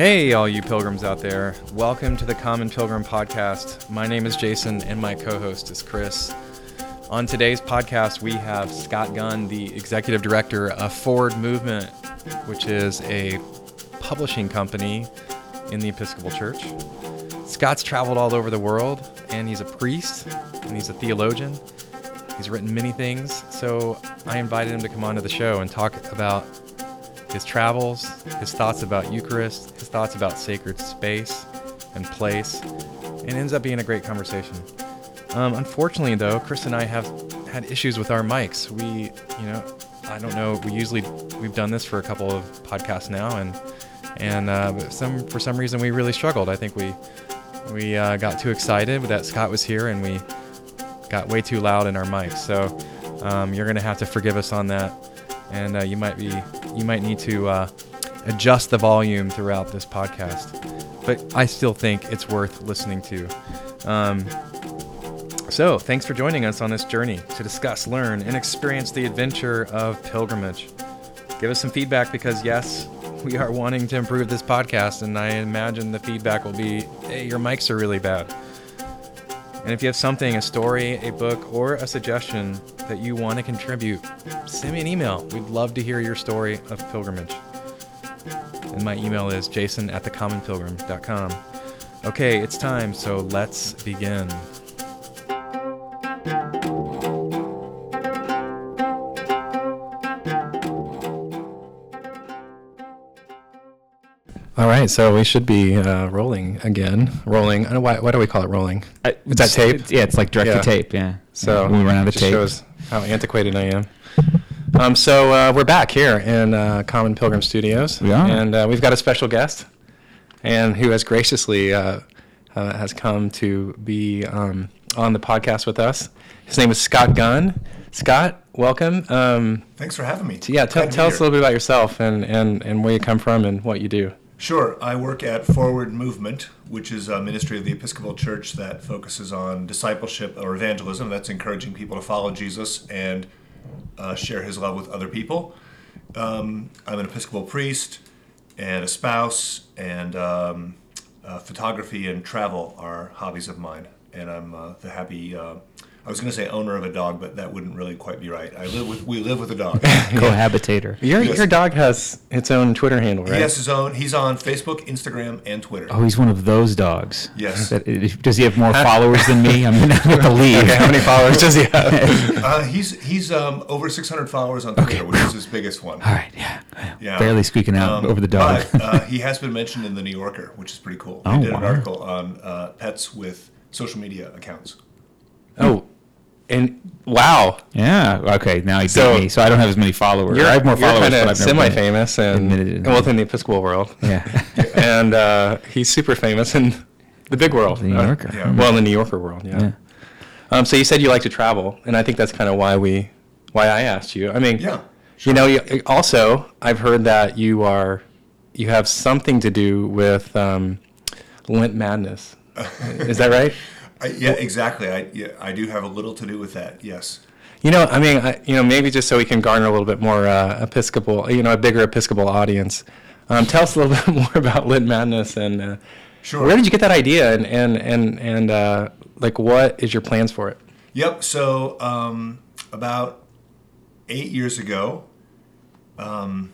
Hey, all you pilgrims out there. Welcome to the Common Pilgrim Podcast. My name is Jason, and my co host is Chris. On today's podcast, we have Scott Gunn, the executive director of Forward Movement, which is a publishing company in the Episcopal Church. Scott's traveled all over the world, and he's a priest, and he's a theologian. He's written many things, so I invited him to come onto the show and talk about his travels, his thoughts about Eucharist, thoughts about sacred space and place, and ends up being a great conversation. Um, unfortunately, though, Chris and I have had issues with our mics. We, you know, I don't know. We usually we've done this for a couple of podcasts now, and and uh, some for some reason we really struggled. I think we we uh, got too excited that Scott was here, and we got way too loud in our mics. So um, you're gonna have to forgive us on that, and uh, you might be you might need to uh, adjust the volume throughout this podcast. But I still think it's worth listening to. Um, so, thanks for joining us on this journey to discuss, learn, and experience the adventure of pilgrimage. Give us some feedback because, yes, we are wanting to improve this podcast, and I imagine the feedback will be hey, your mics are really bad. And if you have something, a story, a book, or a suggestion that you want to contribute, send me an email. We'd love to hear your story of pilgrimage. And my email is jason at thecommonpilgrim.com. Okay, it's time, so let's begin. All right, so we should be uh, rolling again. Rolling. I don't know why. Why do we call it rolling? Uh, Is that tape? yeah, it's like direct Yeah. to tape. Yeah. So Yeah, we run out of tape. shows how antiquated I am. Um, so uh, we're back here in uh, Common Pilgrim Studios, We are. and uh, we've got a special guest, and who has graciously uh, uh, has come to be um, on the podcast with us. His name is Scott Gunn. Scott, welcome. Um, Thanks for having me. so yeah, tell, Glad to be tell us a little bit about yourself and, and, and where you come from and what you do. Sure. I work at Forward Movement, which is a ministry of the Episcopal Church that focuses on discipleship or evangelism. That's encouraging people to follow Jesus and uh, share his love with other people. Um, I'm an Episcopal priest and a spouse, and um, uh, photography and travel are hobbies of mine. And I'm uh, the happy. I was going to say owner of a dog, but that wouldn't really quite be right. I live with. We live with a dog. Cohabitator. Your, Yes. your dog has its own Twitter handle, right? He has his own. He's on Facebook, Instagram, and Twitter. Oh, he's one of those dogs. Yes. That, does he have more followers than me? I'm gonna have to leave. Okay, how many followers does he have? Uh, he's he's um, over 600 followers on Twitter, which is his biggest one. All right. Yeah. Yeah. Barely squeaking out Um, over the dog. But uh, he has been mentioned in the New Yorker, which is pretty cool. They Oh, did an article on uh, pets with social media accounts. oh, and wow. yeah. Okay. Now he beat So- me, so I don't have as many followers. You're, I have more you're followers, kinda but I've never been semi-famous and admitted it. well, within the Episcopal world. Yeah. and uh, he's super famous in the big world. The New Uh, Yorker. yeah. well, in the New Yorker world, yeah. Yeah. Um, so you said you like to travel, and I think that's kind of why we, why I asked you. I mean, Yeah, Sure. you know, you, also I've heard that you are, you have something to do with um, Lent Madness. Is that right? I, yeah, exactly. I yeah, I do have a little to do with that. Yes. You know, I mean, I, you know, maybe just so we can garner a little bit more uh, Episcopal, you know, a bigger Episcopal audience. Um, tell us a little bit more about Lent Madness and uh, Sure. where did you get that idea and and and and uh, like what is your plans for it? Yep. So um, about eight years ago, um,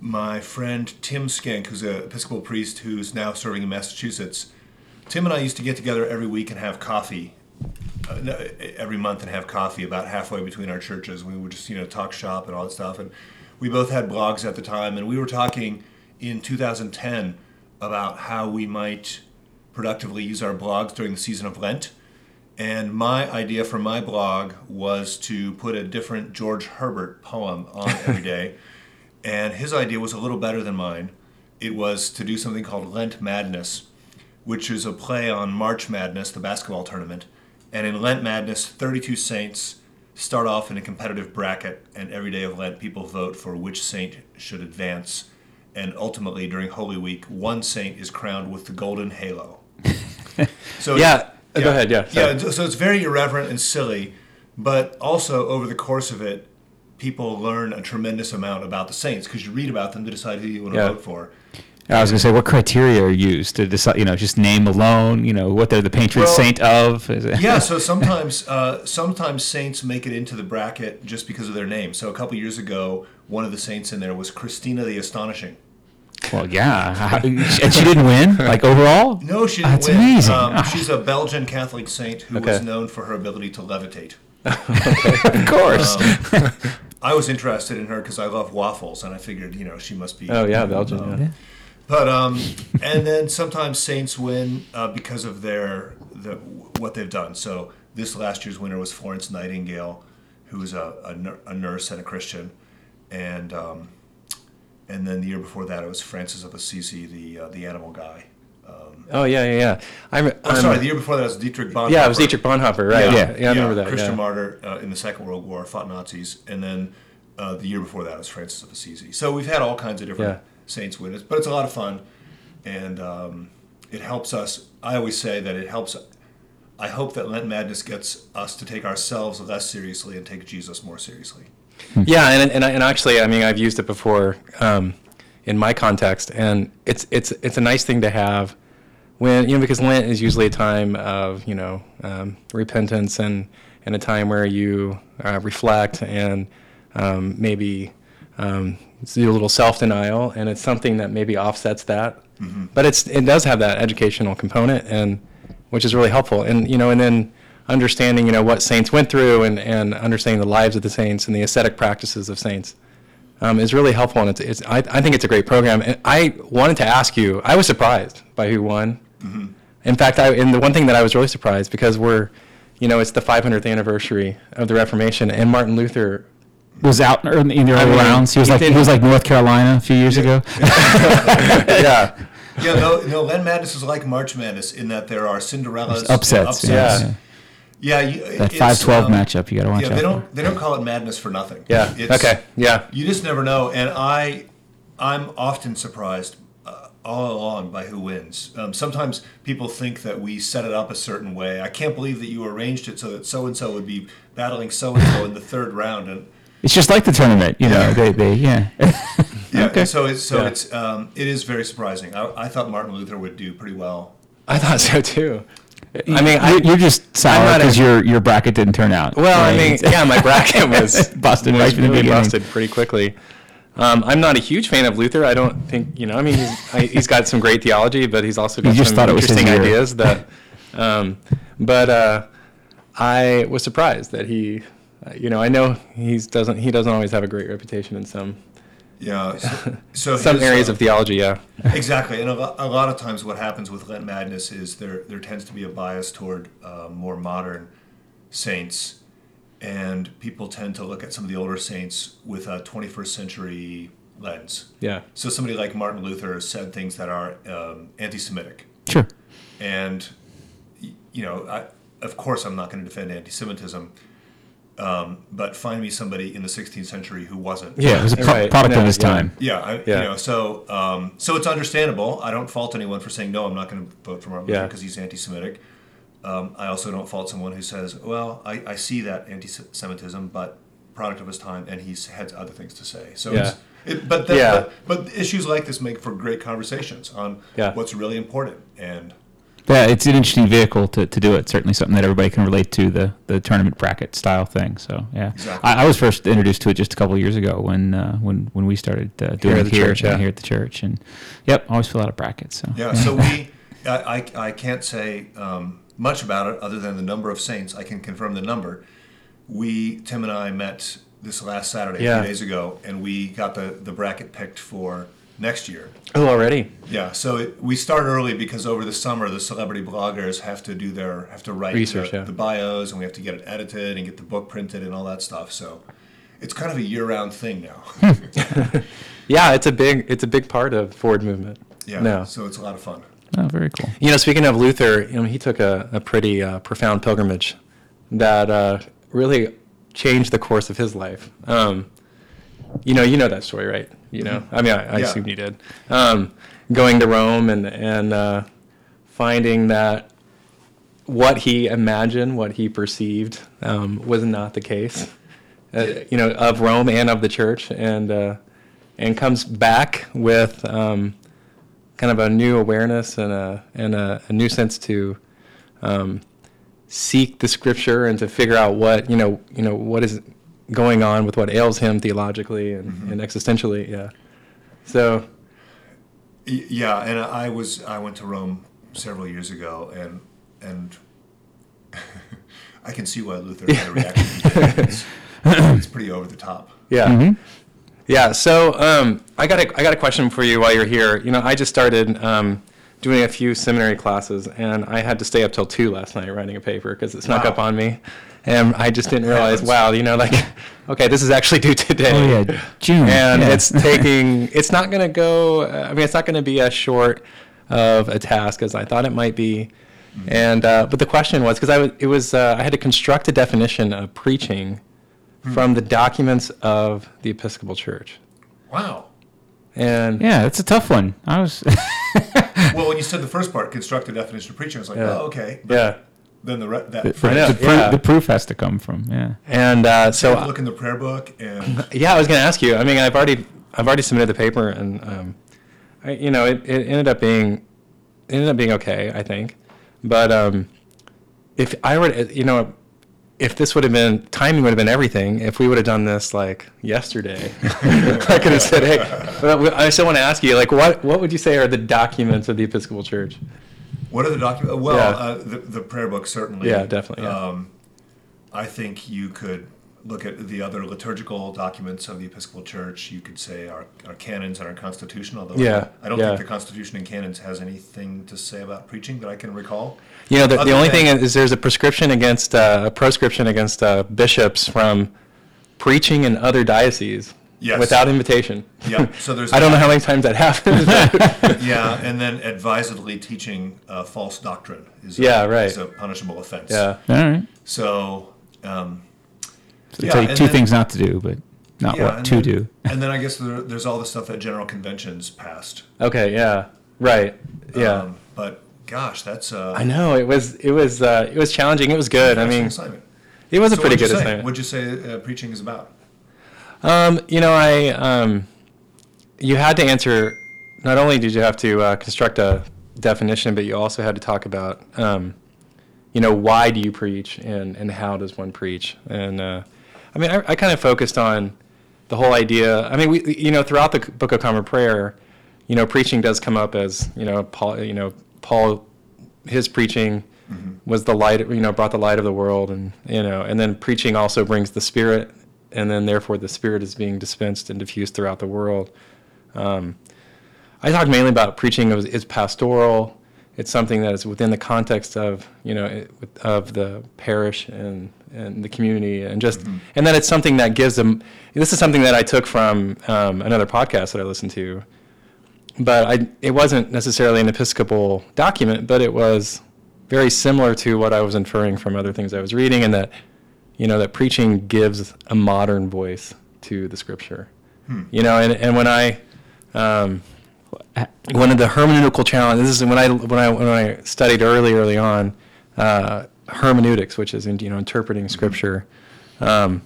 my friend Tim Schenck, who's an Episcopal priest who's now serving in Massachusetts, Tim and I used to get together every week and have coffee. Uh, every month and have coffee about halfway between our churches. We would just you know talk shop and all that stuff. And we both had blogs at the time, and we were talking in 2010 about how we might productively use our blogs during the season of Lent. And my idea for my blog was to put a different George Herbert poem on every day. and his idea was a little better than mine. It was to do something called Lent Madness, which is a play on March Madness, the basketball tournament. And in Lent Madness, 32 saints start off in a competitive bracket, and every day of Lent, people vote for which saint should advance. And ultimately, during Holy Week, one saint is crowned with the golden halo. So Yeah, uh, go ahead, yeah, sorry. yeah. So it's very irreverent and silly, but also over the course of it, people learn a tremendous amount about the saints because you read about them to decide who you want to Yeah. vote for. I was going to say, what criteria are used to decide? You know, just name alone. You know, what they're the patron Well, saint of. Yeah, so sometimes uh, sometimes saints make it into the bracket just because of their name. So a couple years ago, one of the saints in there was Christina the Astonishing. Well, yeah. And she didn't win, like overall. No, she didn't That's win. amazing. Um, Ah. she's a Belgian Catholic saint who was known for her ability to levitate. Of course. Um, I was interested in her because I love waffles, and I figured, you know, she must be. Oh yeah, Belgian. um, yeah. But um, and then sometimes saints win uh, because of their the what they've done. So this last year's winner was Florence Nightingale, who was a, a, a nurse and a Christian, and um, and then the year before that it was Francis of Assisi, the uh, the animal guy. Oh yeah, yeah, yeah. I'm. Oh, I'm- sorry, the year before that was Dietrich Bonhoeffer. yeah, it was Dietrich Bonhoeffer, right? Yeah. Yeah, I remember that. Christian yeah. martyr uh, in the Second World War, fought Nazis, and then uh, the year before that was Francis of Assisi. So we've had all kinds of different Saints witness, but it's a lot of fun, and um, it helps us. I always say that it helps. I hope that Lent Madness gets us to take ourselves less seriously and take Jesus more seriously. Yeah, and and, and actually, I mean, I've used it before um, in my context, and it's it's it's a nice thing to have when you know because Lent is usually a time of you know um, repentance and and a time where you uh, reflect and um, maybe um, do a little self denial, and it's something that maybe offsets that. But it's it does have that educational component, and which is really helpful, and you know, and then understanding you know what saints went through and, and understanding the lives of the saints and the ascetic practices of saints um, is really helpful. And it's, it's I, I think it's a great program. And I wanted to ask you I was surprised by who won. In fact I and the one thing that I was really surprised because we're you know it's the 500th anniversary of the Reformation and Martin Luther was out in the early I mean, rounds. He was he like he didn't- was like North Carolina a few years ago. yeah Yeah, no, no. Lent Madness is like March Madness in that there are Cinderellas, and upsets, upsets. yeah. Yeah, you, That it's, five twelve um, matchup you got to watch Yeah, they for. don't they don't call it madness for nothing. yeah It's- okay yeah You just never know, and I, I'm often surprised uh, all along by who wins. Um, sometimes people think that we set it up a certain way. I can't believe that you arranged it so that so and so would be battling so and so in the third round, and It's just like the tournament, you know. Yeah. They, they, yeah. yeah, Okay. so it's so Yeah. it's um, it is very surprising. I, I thought Martin Luther would do pretty well. I thought so too I mean I, you're, you're just sour because your your bracket didn't turn out. Well, I mean, yeah, my bracket was Busted was right from really beginning. busted pretty quickly. Um, I'm not a huge fan of Luther. I don't think you know. I mean, he's, I, he's got some great theology, but he's also got just some thought it was his interesting ideas that. Um, but uh, I was surprised that he, uh, you know, I know he's doesn't he doesn't always have a great reputation in some Yeah, so, so some areas uh, of theology. Yeah, Exactly, and a, lo- a lot of times what happens with Lent Madness is there there tends to be a bias toward uh, more modern saints, and people tend to look at some of the older saints with a 21st century lens. yeah, So somebody like Martin Luther said things that are um, anti-Semitic, sure. and you know, I, of course, I'm not going to defend anti-Semitism. Um, but find me somebody in the 16th century who wasn't. Yeah, it was a pro- Right. product No, of his yeah. time. Yeah, I, Yeah. you know, so um, so it's understandable. I don't fault anyone for saying no. I'm not going to vote for Martin Luther Yeah. because he's anti-Semitic. Um, I also don't fault someone who says, "Well, I, I see that anti-Semitism, but product of his time, and he's had other things to say." So, Yeah. it's, it, but that, Yeah. but, but issues like this make for great conversations on Yeah. what's really important. And Yeah, it's an interesting vehicle to, to do it. Certainly something that everybody can relate to the, the tournament bracket style thing. So yeah, Exactly. I, I was first introduced to it just a couple of years ago when uh, when when we started uh, doing at it the here, church, yeah. here at the church. And yep, always fill out a bracket. So yeah, so we, I, I, I can't say um, much about it other than the number of saints. I can confirm the number. We, Tim and I, met this last Saturday, a few days ago, and we got the, the bracket picked for next year. oh, already. Yeah, so it, we start early because over the summer the celebrity bloggers have to do their have to write Research, the, yeah. the bios, and we have to get it edited and get the book printed and all that stuff. So it's kind of a year-round thing now. Yeah, it's a big it's a big part of forward movement. yeah, No. so it's a lot of fun. oh, very cool. You know, speaking of Luther, you know, he took a, a pretty uh, profound pilgrimage that uh, really changed the course of his life. Um, you know, you know that story, right? You know, I mean, I, I Mm-hmm. Yeah. assume you did. Um, going to Rome and and uh, finding that what he imagined, what he perceived, um, was not the case. Uh, you know, of Rome and of the church, and uh, and comes back with. Um, kind of a new awareness and a and a, a new sense to um, seek the scripture and to figure out what you know you know what is going on with what ails him theologically and, Mm-hmm. and existentially. Yeah. So Yeah, and I was I went to Rome several years ago, and and I can see why Luther had a reaction. he did. It's, it's pretty over the top. yeah. Yeah. So um, I got a I got a question for you while you're here. You know, I just started um, doing a few seminary classes, and I had to stay up till two last night writing a paper because it snuck Wow. up on me, and I just didn't realize. Wow, you know, like, okay, this is actually due today. Oh yeah, June. and yeah. it's taking it's not going to go uh, i mean it's not going to be as short of a task as i thought it might be and uh, but the question was because i was it was uh, i had to construct a definition of preaching from the documents of the episcopal church Wow. and yeah, it's a tough one. I was. Well, when you said the first part, construct a definition of preaching, I was like, Yeah. oh, okay. But yeah then the re- that I know, the, proof, yeah. the proof has to come from yeah. and uh, so look in the prayer book and Yeah, I was going to ask you. I mean, I've already I've already submitted the paper, and um, I, you know, it, it ended up being it ended up being okay, I think. But um, if I were, to, you know, if this would have been timing would have been everything. If we would have done this like yesterday, I could have said, "Hey," I still want to ask you, like, what what would you say are the documents of the Episcopal Church? What are the documents? Well, Yeah. uh, the, the prayer book certainly. Yeah, definitely, yeah. Um, I think you could look at the other liturgical documents of the Episcopal Church. You could say our, our canons and our Constitution. Although Yeah, I don't yeah. think the Constitution and canons has anything to say about preaching that I can recall. You know, the, the only thing is there's a prescription against uh, a proscription against uh, bishops from preaching in other dioceses Yes. without invitation. Yeah. So there's. I don't know how many times that happens. Yeah, and then advisedly teaching uh, false doctrine is a, Yeah, right. is a punishable offense. yeah. All right. So. Um, So Yeah, tell you two then- things not to do, but not yeah, what to then, do. and then I guess there, there's all the stuff that general conventions passed. Okay. Yeah. Right. Yeah. Um, but gosh, that's uh, I know it was it was uh, it was challenging. It was good. I mean, assignment. it was a So pretty what'd you good say? assignment. What'd you say uh, preaching is about? Um, you know, I um, you had to answer. Not only did you have to uh, construct a definition, but you also had to talk about, um, you know, why do you preach and and how does one preach? And uh, I mean, I, I kind of focused on the whole idea. I mean, we you know throughout the Book of Common Prayer, you know, preaching does come up as you know Paul. You know, Paul, his preaching was the light. You know, brought the light of the world, and you know, and then preaching also brings the Spirit, and then therefore the Spirit is being dispensed and diffused throughout the world. Um, I talked mainly about preaching is, is pastoral. It's something that is within the context of you know it, of the parish and and the community, and just and then it's something that gives them. This is something that I took from um, another podcast that I listened to, but I it wasn't necessarily an Episcopal document, but it was very similar to what I was inferring from other things I was reading, and that you know that preaching gives a modern voice to the Scripture. You know, and and when I um, one of the hermeneutical challenges. This is when I when I when I studied early early on uh, hermeneutics, which is in, you know interpreting scripture. Um,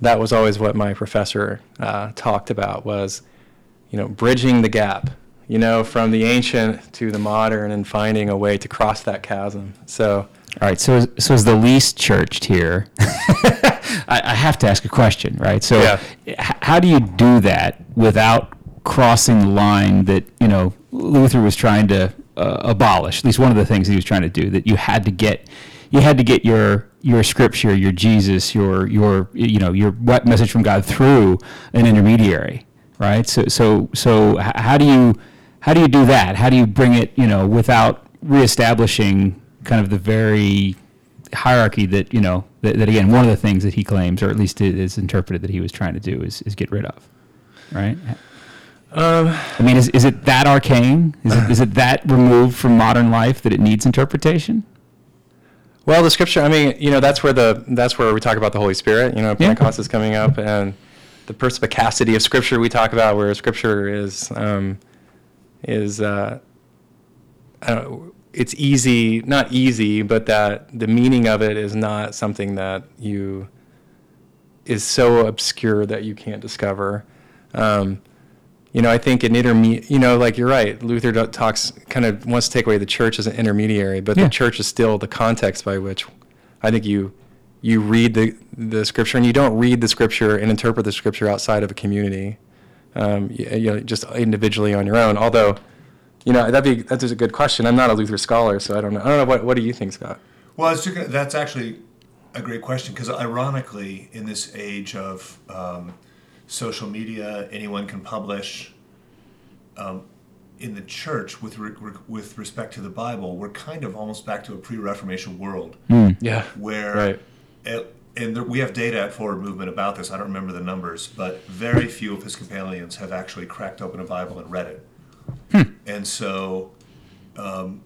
that was always what my professor uh, talked about was, you know, bridging the gap. You know, from the ancient to the modern, and finding a way to cross that chasm. So, All right, so so is the least churched here. I, I have to ask a question, right? So, Yeah. h- how do you do that without crossing the line that you know Luther was trying to uh, abolish? At least one of the things he was trying to do that you had to get, you had to get your your scripture, your Jesus, your your you know your what message from God through an intermediary, right? So so so h- how do you how do you do that? How do you bring it you know without reestablishing kind of the very hierarchy that you know that, that again one of the things that he claims or at least it is interpreted that he was trying to do is, is get rid of right um, i mean is, is it that arcane is it, is it that removed from modern life that it needs interpretation Well, the scripture. I mean, you know, that's where the that's where we talk about the Holy Spirit. You know, Yeah. Pentecost is coming up, and the perspicacity of Scripture we talk about, where Scripture is um, is uh, I don't know, it's easy, not easy, but that the meaning of it is not something that you is so obscure that you can't discover. Um, you know, I think an intermediate, you know, like you're right. Luther talks kind of wants to take away the church as an intermediary, but Yeah. the church is still the context by which I think you you read the the scripture, and you don't read the scripture and interpret the scripture outside of a community, um, you, you know, just individually on your own. Although, you know, that'd be that's a good question. I'm not a Luther scholar, so I don't know. I don't know what what do you think, Scott? Well, just gonna, that's actually a great question because, ironically, in this age of um, social media, anyone can publish. Um, in the church, with re- re- with respect to the Bible, we're kind of almost back to a pre-Reformation world Yeah. where, Right. it- and there, we have data at Forward Movement about this. I don't remember the numbers, but very few Episcopalians have actually cracked open a Bible and read it. And so um,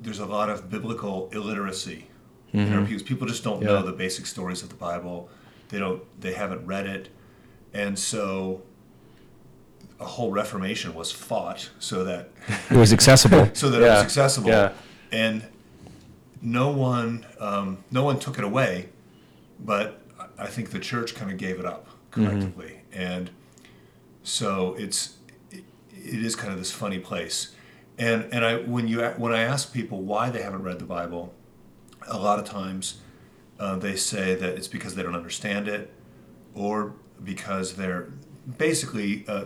there's a lot of biblical illiteracy in our pews. People just don't know the basic stories of the Bible. They don't. They haven't read it, and so a whole Reformation was fought so that It was accessible. so that it was accessible, yeah. and no one um, no one took it away, but I think the church kind of gave it up collectively, and so it's it, it is kind of this funny place, and and I when you when I ask people why they haven't read the Bible, a lot of times uh, they say that it's because they don't understand it, or because they're basically uh,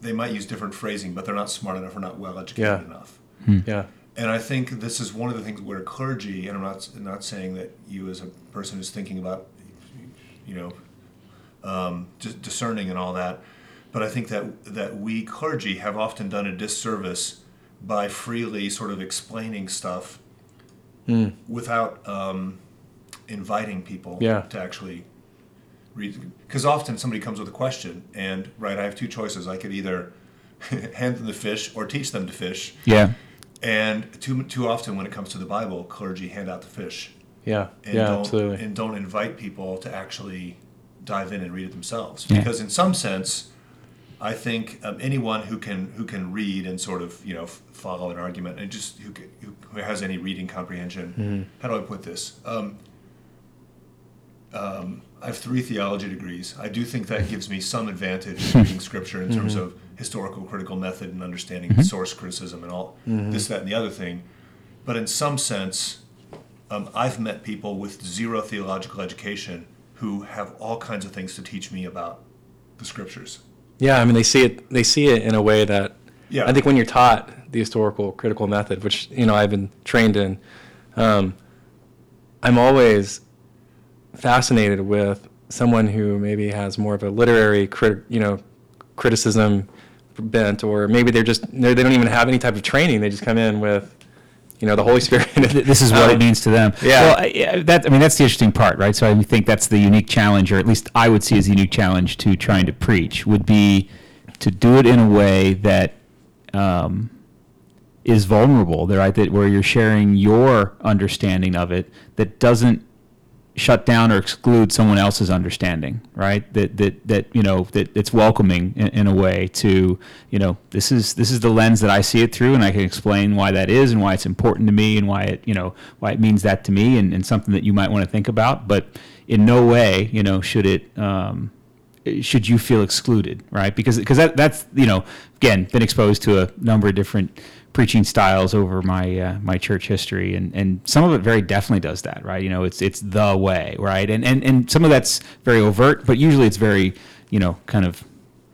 they might use different phrasing, but they're not smart enough or not well educated Yeah. enough. Yeah. And I think this is one of the things where clergy, and I'm not not saying that you as a person who's thinking about, you know, um, dis- discerning and all that, but I think that that we clergy have often done a disservice by freely sort of explaining stuff without um, inviting people Yeah. to actually read. Because often somebody comes with a question, and right, I have two choices. I could either hand them the fish or teach them to fish. Yeah. And too too often when it comes to the Bible, clergy hand out the fish Yeah. and yeah. don't Absolutely. and don't invite people to actually dive in and read it themselves. Yeah. Because in some sense, I think um, anyone who can who can read and sort of you know f- follow an argument and just who, who who has any reading comprehension. Mm-hmm. How do I put this? Um, um, I have three theology degrees. I do think that gives me some advantage in reading scripture in terms Mm-hmm. of historical critical method and understanding source criticism and all Mm-hmm. this, that, and the other thing. But in some sense, um, I've met people with zero theological education who have all kinds of things to teach me about the scriptures. Yeah, I mean they see it they see it in a way that Yeah. I think when you're taught the historical critical method, which you know I've been trained in, um, I'm always fascinated with someone who maybe has more of a literary crit, you know criticism bent, or maybe they're just they don't even have any type of training. They just come in with you know the Holy Spirit. This is what it Um, means to them. yeah. Well, that I mean, that's the interesting part, right? So I think that's the unique challenge, or at least I would see as a unique challenge to trying to preach, would be to do it in a way that um, is vulnerable, right? That where you're sharing your understanding of it, that doesn't shut down or exclude someone else's understanding, right? That that that you know that it's welcoming in, in a way to you know this is this is the lens that I see it through, and I can explain why that is and why it's important to me and why it you know why it means that to me and, and something that you might want to think about. But in no way you know should it. Um, should you feel excluded, right? Because because that that's you know again been exposed to a number of different preaching styles over my uh, my church history, and and some of it very definitely does that, right? You know, it's it's the way, right? And and and some of that's very overt, but usually it's very you know kind of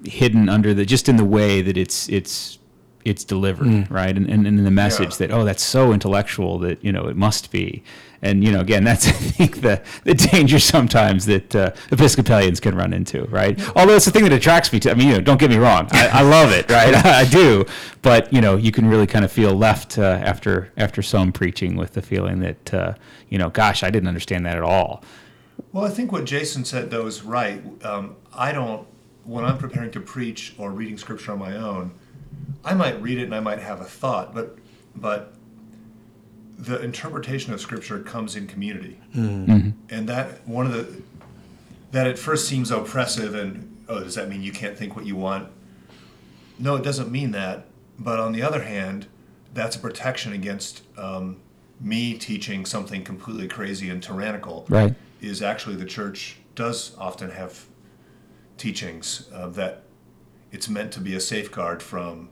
hidden under the just in the way that it's it's it's delivered, right? And, and and the message Yeah. that oh that's so intellectual that you know it must be, and you know again that's I think the the danger sometimes that uh, Episcopalians can run into, right? Although it's the thing that attracts me to. I mean, you know, don't get me wrong, I, I love it, right? I do, but you know, you can really kind of feel left uh, after after some preaching with the feeling that uh, you know, gosh, I didn't understand that at all. Well, I think what Jason said though is right. Um, I don't when I'm preparing to preach or reading scripture on my own. I might read it and I might have a thought, but but the interpretation of scripture comes in community, and that one of the that at first seems oppressive and oh, does that mean you can't think what you want? No, it doesn't mean that. But on the other hand, that's a protection against um, me teaching something completely crazy and tyrannical Right. is actually the church does often have teachings uh, that it's meant to be a safeguard from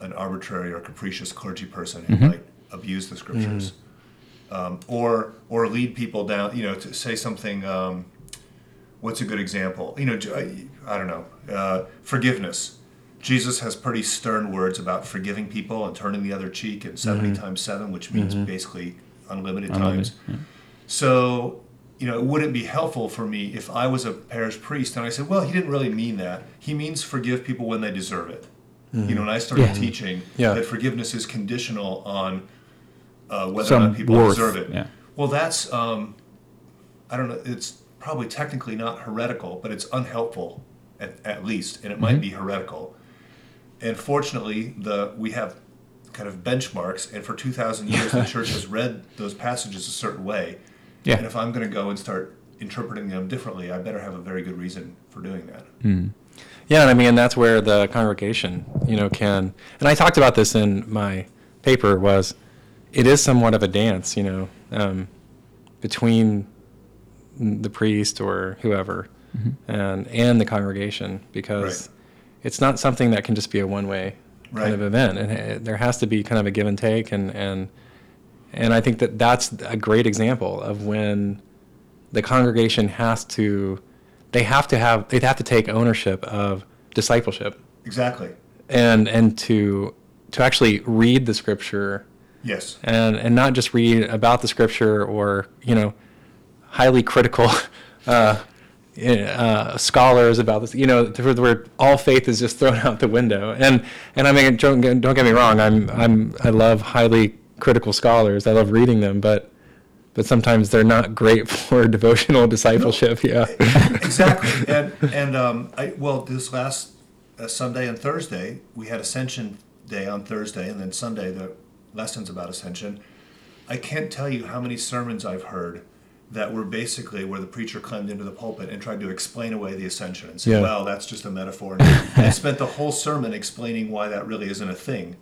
an arbitrary or capricious clergy person Mm-hmm. who might abuse the scriptures, um, or or lead people down. You know, to say something. Um, what's a good example? You know, I, I don't know. Uh, forgiveness. Jesus has pretty stern words about forgiving people and turning the other cheek and 70 times seven, which means basically unlimited, times. So, you know, it wouldn't be helpful for me if I was a parish priest and I said, well, he didn't really mean that. He means forgive people when they deserve it. You know, and I started Yeah. teaching Yeah. that forgiveness is conditional on uh, whether or not people worth, deserve it. yeah. Well, that's, um, I don't know, it's probably technically not heretical, but it's unhelpful at, at least, and it might be heretical. And fortunately, the we have kind of benchmarks, and for 2,000 years, the church has read those passages a certain way. Yeah. And if I'm going to go and start interpreting them differently, I better have a very good reason for doing that. Hmm. Yeah, and I mean that's where the congregation, you know, can. And I talked about this in my paper. Was it is somewhat of a dance, you know, um, between the priest or whoever mm-hmm. and and the congregation because Right. it's not something that can just be a one way kind of event, and it, there has to be kind of a give and take, and and and I think that that's a great example of when the congregation has to they have to have they have to take ownership of discipleship. Exactly. and and to to actually read the scripture. Yes. and and not just read about the scripture or you know highly critical uh, uh, scholars about this. You know where all faith is just thrown out the window. And and I mean don't don't get me wrong. I'm I'm I love highly critical scholars I love reading them but but sometimes they're not great for devotional discipleship yeah exactly. And and um, I well, this last uh, Sunday and Thursday we had Ascension Day on Thursday, and then Sunday the lessons about Ascension. I can't tell you how many sermons I've heard that were basically where the preacher climbed into the pulpit and tried to explain away the ascension and say, Yeah. "Well, that's just a metaphor," and, and spent the whole sermon explaining why that really isn't a thing.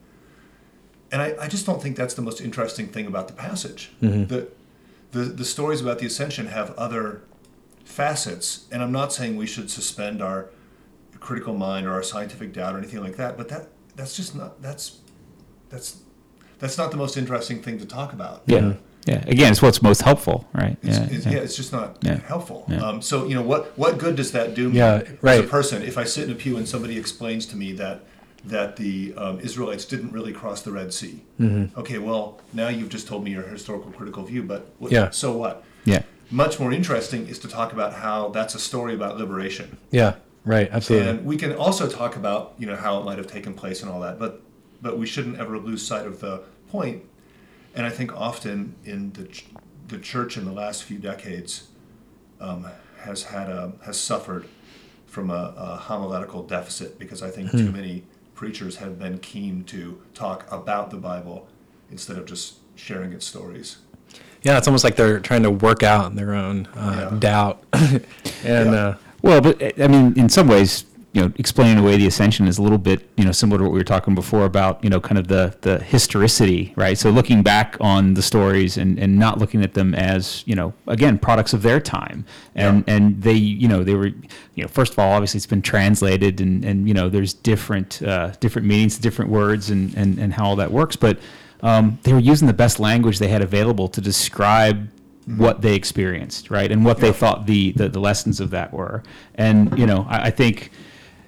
And I, I just don't think that's the most interesting thing about the passage. The, the the stories about the ascension have other facets, and I'm not saying we should suspend our critical mind or our scientific doubt or anything like that, but that that's just not that's that's that's not the most interesting thing to talk about. Yeah. Yeah. Again, it's what's most helpful, right? It's, yeah. it's, yeah. yeah, it's just not Yeah. helpful. Yeah. Um, so you know what what good does that do me Yeah, as a person if I sit in a pew and somebody explains to me that that the um, Israelites didn't really cross the Red Sea? Mm-hmm. Okay, well now you've just told me your historical critical view, but what, Yeah. so what? Yeah. Much more interesting is to talk about how that's a story about liberation. yeah right absolutely And we can also talk about you know how it might have taken place and all that, but but we shouldn't ever lose sight of the point. And I think often in the ch- the church in the last few decades um, has had a has suffered from a, a homiletical deficit because I think too many preachers have been keen to talk about the Bible instead of just sharing its stories. Yeah, it's almost like they're trying to work out their own uh, Yeah. doubt. and Yeah. uh, Well, but I mean, in some ways, you know, explaining away the ascension is a little bit, you know, similar to what we were talking before about, you know, kind of the the historicity, right? So looking back on the stories and, and not looking at them as, you know, again, products of their time, and Yeah. and they, you know, they were, you know, first of all, obviously it's been translated, and and you know, there's different uh, different meanings different words, and and and how all that works, but. Um, they were using the best language they had available to describe what they experienced, right, and what they thought the, the the lessons of that were. And you know, I, I think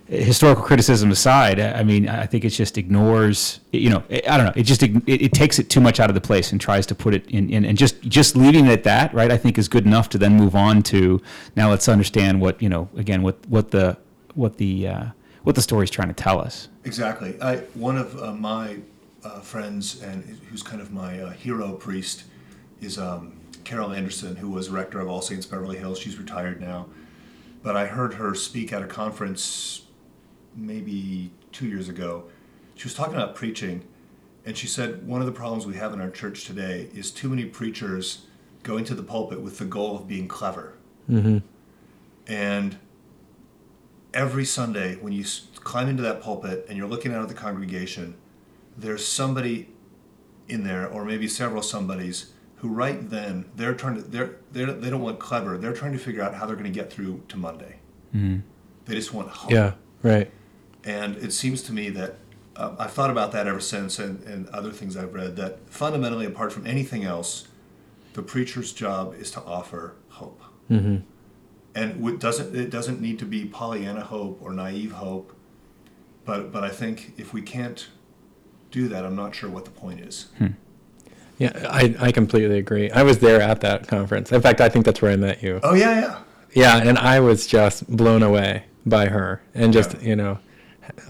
historical criticism aside, I mean, I think it just ignores. You know, I I don't know. It just it, it takes it too much out of the place and tries to put it in, in and just just leaving it at that, right? I think is good enough to then move on to now. Let's understand what you know again what what the what the uh, what the story's trying to tell us. Exactly. I one of uh, my uh, friends and who's kind of my uh, hero priest is um, Carol Anderson, who was rector of All Saints Beverly Hills. She's retired now, but I heard her speak at a conference maybe two years ago. She was talking about preaching, and she said one of the problems we have in our church today is too many preachers going to the pulpit with the goal of being clever. Mm-hmm. And every Sunday when you climb into that pulpit and you're looking out at the congregation, there's somebody in there, or maybe several somebodies, who right then they're trying to they're, they're they don't want clever. They're trying to figure out how they're going to get through to Monday. Mm-hmm. They just want hope. yeah, right. And it seems to me that uh, I've thought about that ever since, and, and other things I've read that fundamentally, apart from anything else, the preacher's job is to offer hope. Mm-hmm. And it doesn't it doesn't need to be Pollyanna hope or naive hope, but but I think if we can't do that, I'm not sure what the point is. Yeah, I, I completely agree. I was there at that conference. In fact, I think that's where I met you. Oh yeah, yeah. Yeah, and I was just blown away by her and just, Yeah. you know,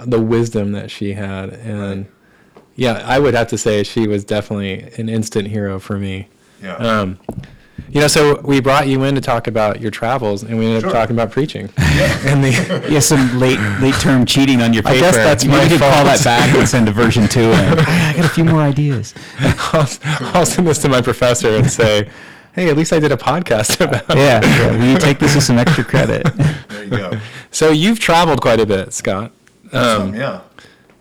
the wisdom that she had. And Right. yeah, I would have to say she was definitely an instant hero for me. Yeah. Um, you know, so we brought you in to talk about your travels, and we ended up talking about preaching. and the Yeah, some late late term cheating on your paper. I guess that's Maybe my you could call that back and send a version two. And I got a few more ideas. I'll, I'll send this to my professor and say, "Hey, at least I did a podcast about." it." Yeah, yeah. You take this as some extra credit? there you go. So you've traveled quite a bit, Scott. Um, yeah.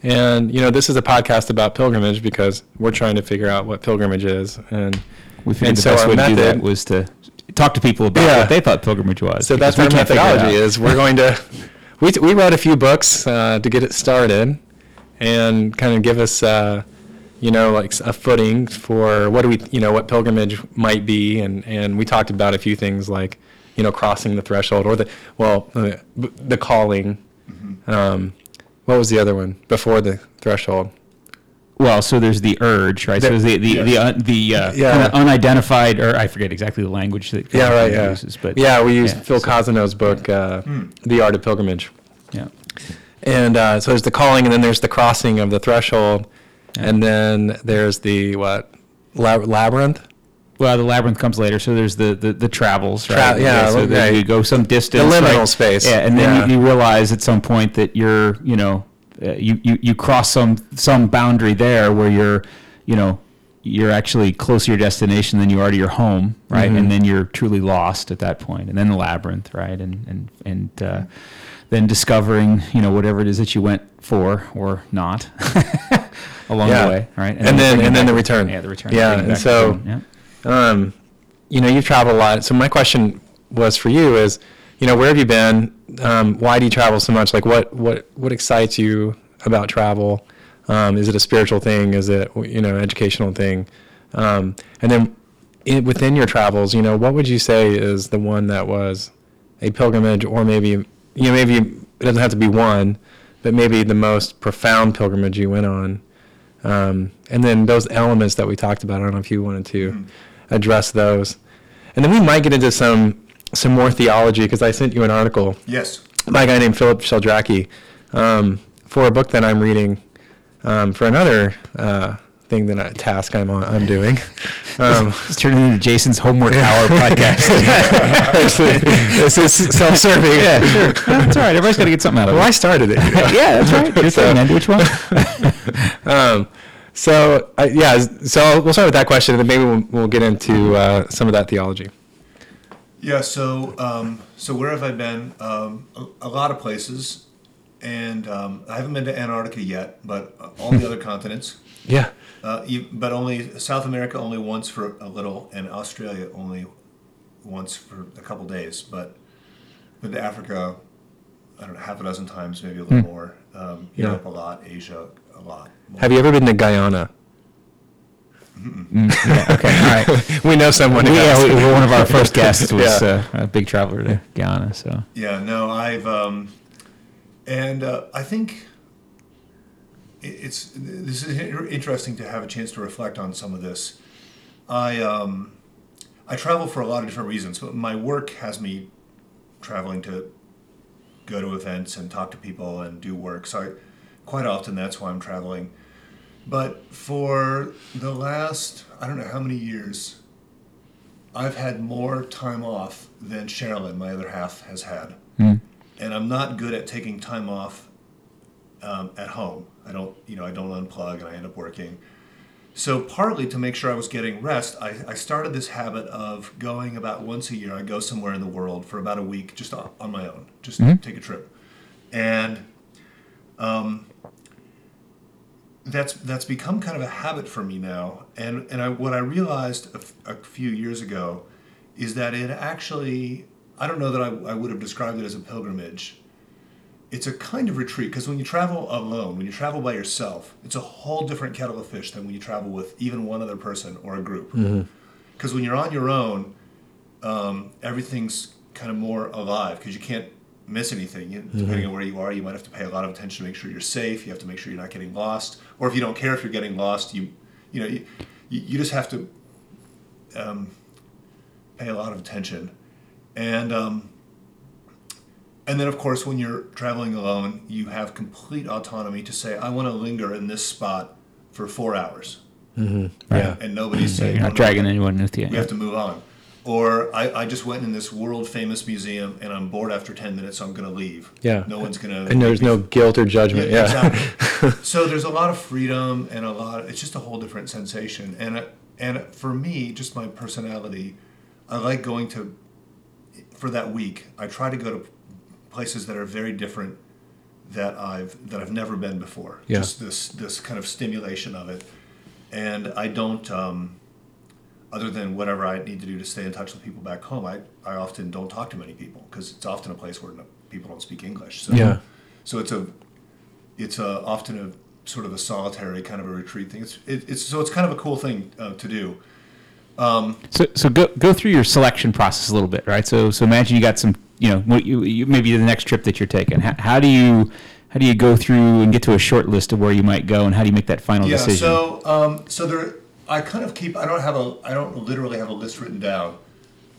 And you know, this is a podcast about pilgrimage because we're trying to figure out what pilgrimage is, and We figured And the so best our way to do that was to talk to people about Yeah. what they thought pilgrimage was. so that's we our can't figure it methodology. Is we're going to we we wrote a few books uh, to get it started, and kind of give us uh, you know like a footing for what do we you know what pilgrimage might be, and and we talked about a few things like you know crossing the threshold or the well uh, the calling. Um, what was the other one before the threshold? Well, so there's the urge, right? There- so the the Yes. the, un, the uh, Yeah. kinda unidentified, or I forget exactly the language that Yeah, right. Pilgrimage Yeah, uses, but yeah, we use yeah, Phil so- Cousineau's book, uh, "The Art of Pilgrimage," Yeah, and uh, so there's the calling, and then there's the crossing of the threshold, and then there's the what lab- labyrinth. Well, the labyrinth comes later, so there's the the, the travels, Tra- right? yeah, so right. then you go some distance, liminal right? space. Yeah, and then Yeah. You, you realize at some point that you're, you know, uh, you, you you cross some some boundary there where you're, you know, you're actually closer to your destination than you are to your home, right? Mhm. And then you're truly lost at that point, and then the labyrinth, right? And and and uh, then discovering, you know, whatever it is that you went for or not along Yeah. the way, right? And then- bringing and then the return. Yeah, the return. Yeah, and so- the yeah. Um, you know, you've traveled a lot. So my question was for you is, you know, where have you been? Um, why do you travel so much? Like, what what what excites you about travel? Um, is it a spiritual thing? Is it you know educational thing? Um, and then in, within your travels, you know, what would you say is the one that was a pilgrimage, or maybe you know maybe it doesn't have to be one, but maybe the most profound pilgrimage you went on? Um, and then those elements that we talked about. I don't know if you wanted to address those, and then we might get into some some more theology because I sent you an article Yes. by a guy named Philip Sheldrake um, for a book that I'm reading um, for another uh, thing that I, task I'm on, I'm doing. Um, It's turning into Jason's homework hour podcast. actually, this is self-serving. yeah, sure. That's all right. Everybody's got to get something out of it. Well, I started it. you know. Yeah, that's right. Your So- thing, Andy. Which one? Um, so uh, yeah, so we'll start with that question, and then maybe we'll, we'll get into uh, some of that theology. Yeah. So, um, so where have I been? Um, a, a lot of places, and um, I haven't been to Antarctica yet, but all the other continents. Yeah. Uh, you, but only South America only once for a little, and Australia only once for a couple days. But been to Africa, I don't know, half a dozen times, maybe a little more. Um, Yeah. Europe a lot, Asia a lot. Have you ever been to Guyana? yeah, okay. All right. we know someone. who yeah, has. we, we- one of our first guests was Yeah. uh, a big traveler to Guyana. So Yeah, no, I've um, and uh, I think it's this is interesting to have a chance to reflect on some of this. I um, I travel for a lot of different reasons. But My work has me traveling to go to events and talk to people and do work. So I, quite often that's why I'm traveling. But for the last I don't know how many years, I've had more time off than Sherilyn, my other half, has had. And I'm not good at taking time off um, at home. I don't, you know, I don't unplug and I end up working. So partly to make sure I was getting rest, I, I started this habit of going about once a year. I go somewhere in the world for about a week, just on on my own, just take a trip, and um, that's that's become kind of a habit for me now. And and I, what I realized a, f- a few years ago is that it actually I don't know that I, I would have described it as a pilgrimage, it's a kind of retreat because when you travel alone, when you travel by yourself, it's a whole different kettle of fish than when you travel with even one other person or a group. Because when you're on your own, um, everything's kind of more alive because you can't miss anything. You, depending on where you are, you might have to pay a lot of attention to make sure you're safe. You have to make sure you're not getting lost, or if you don't care if you're getting lost, you you know you, you you just have to um, pay a lot of attention, and um, and then of course when you're traveling alone, you have complete autonomy to say, I want to linger in this spot for four hours, Yeah. and nobody's So saying you're "Oh, not dragging anyone with you. we have to move on. Or I, I just went in this world famous museum and I'm bored after 10 minutes, so I'm going to leave. Yeah. No one's going to. And there's no guilt or judgment. Yeah. exactly. so there's a lot of freedom and a lot. It's just a whole different sensation. And and for me, just my personality, I like going to. For that week, I try to go to places that are very different that I've that I've never been before. Yeah. Just this this kind of stimulation of it, and I don't. Um, other than whatever I need to do to stay in touch with people back home, I, I often don't talk to many people because it's often a place where no, people don't speak English. So, Yeah. so it's a it's a, often a sort of a solitary kind of a retreat thing. It's it, it's so it's kind of a cool thing uh, to do. So, so go go through your selection process a little bit, right? So, so imagine you got some, you know, what you, you maybe the next trip that you're taking. How, how do you how do you go through and get to a short list of where you might go, and how do you make that final Yeah. decision? So um, so there, I kind of keep. I don't have a. I don't literally have a list written down,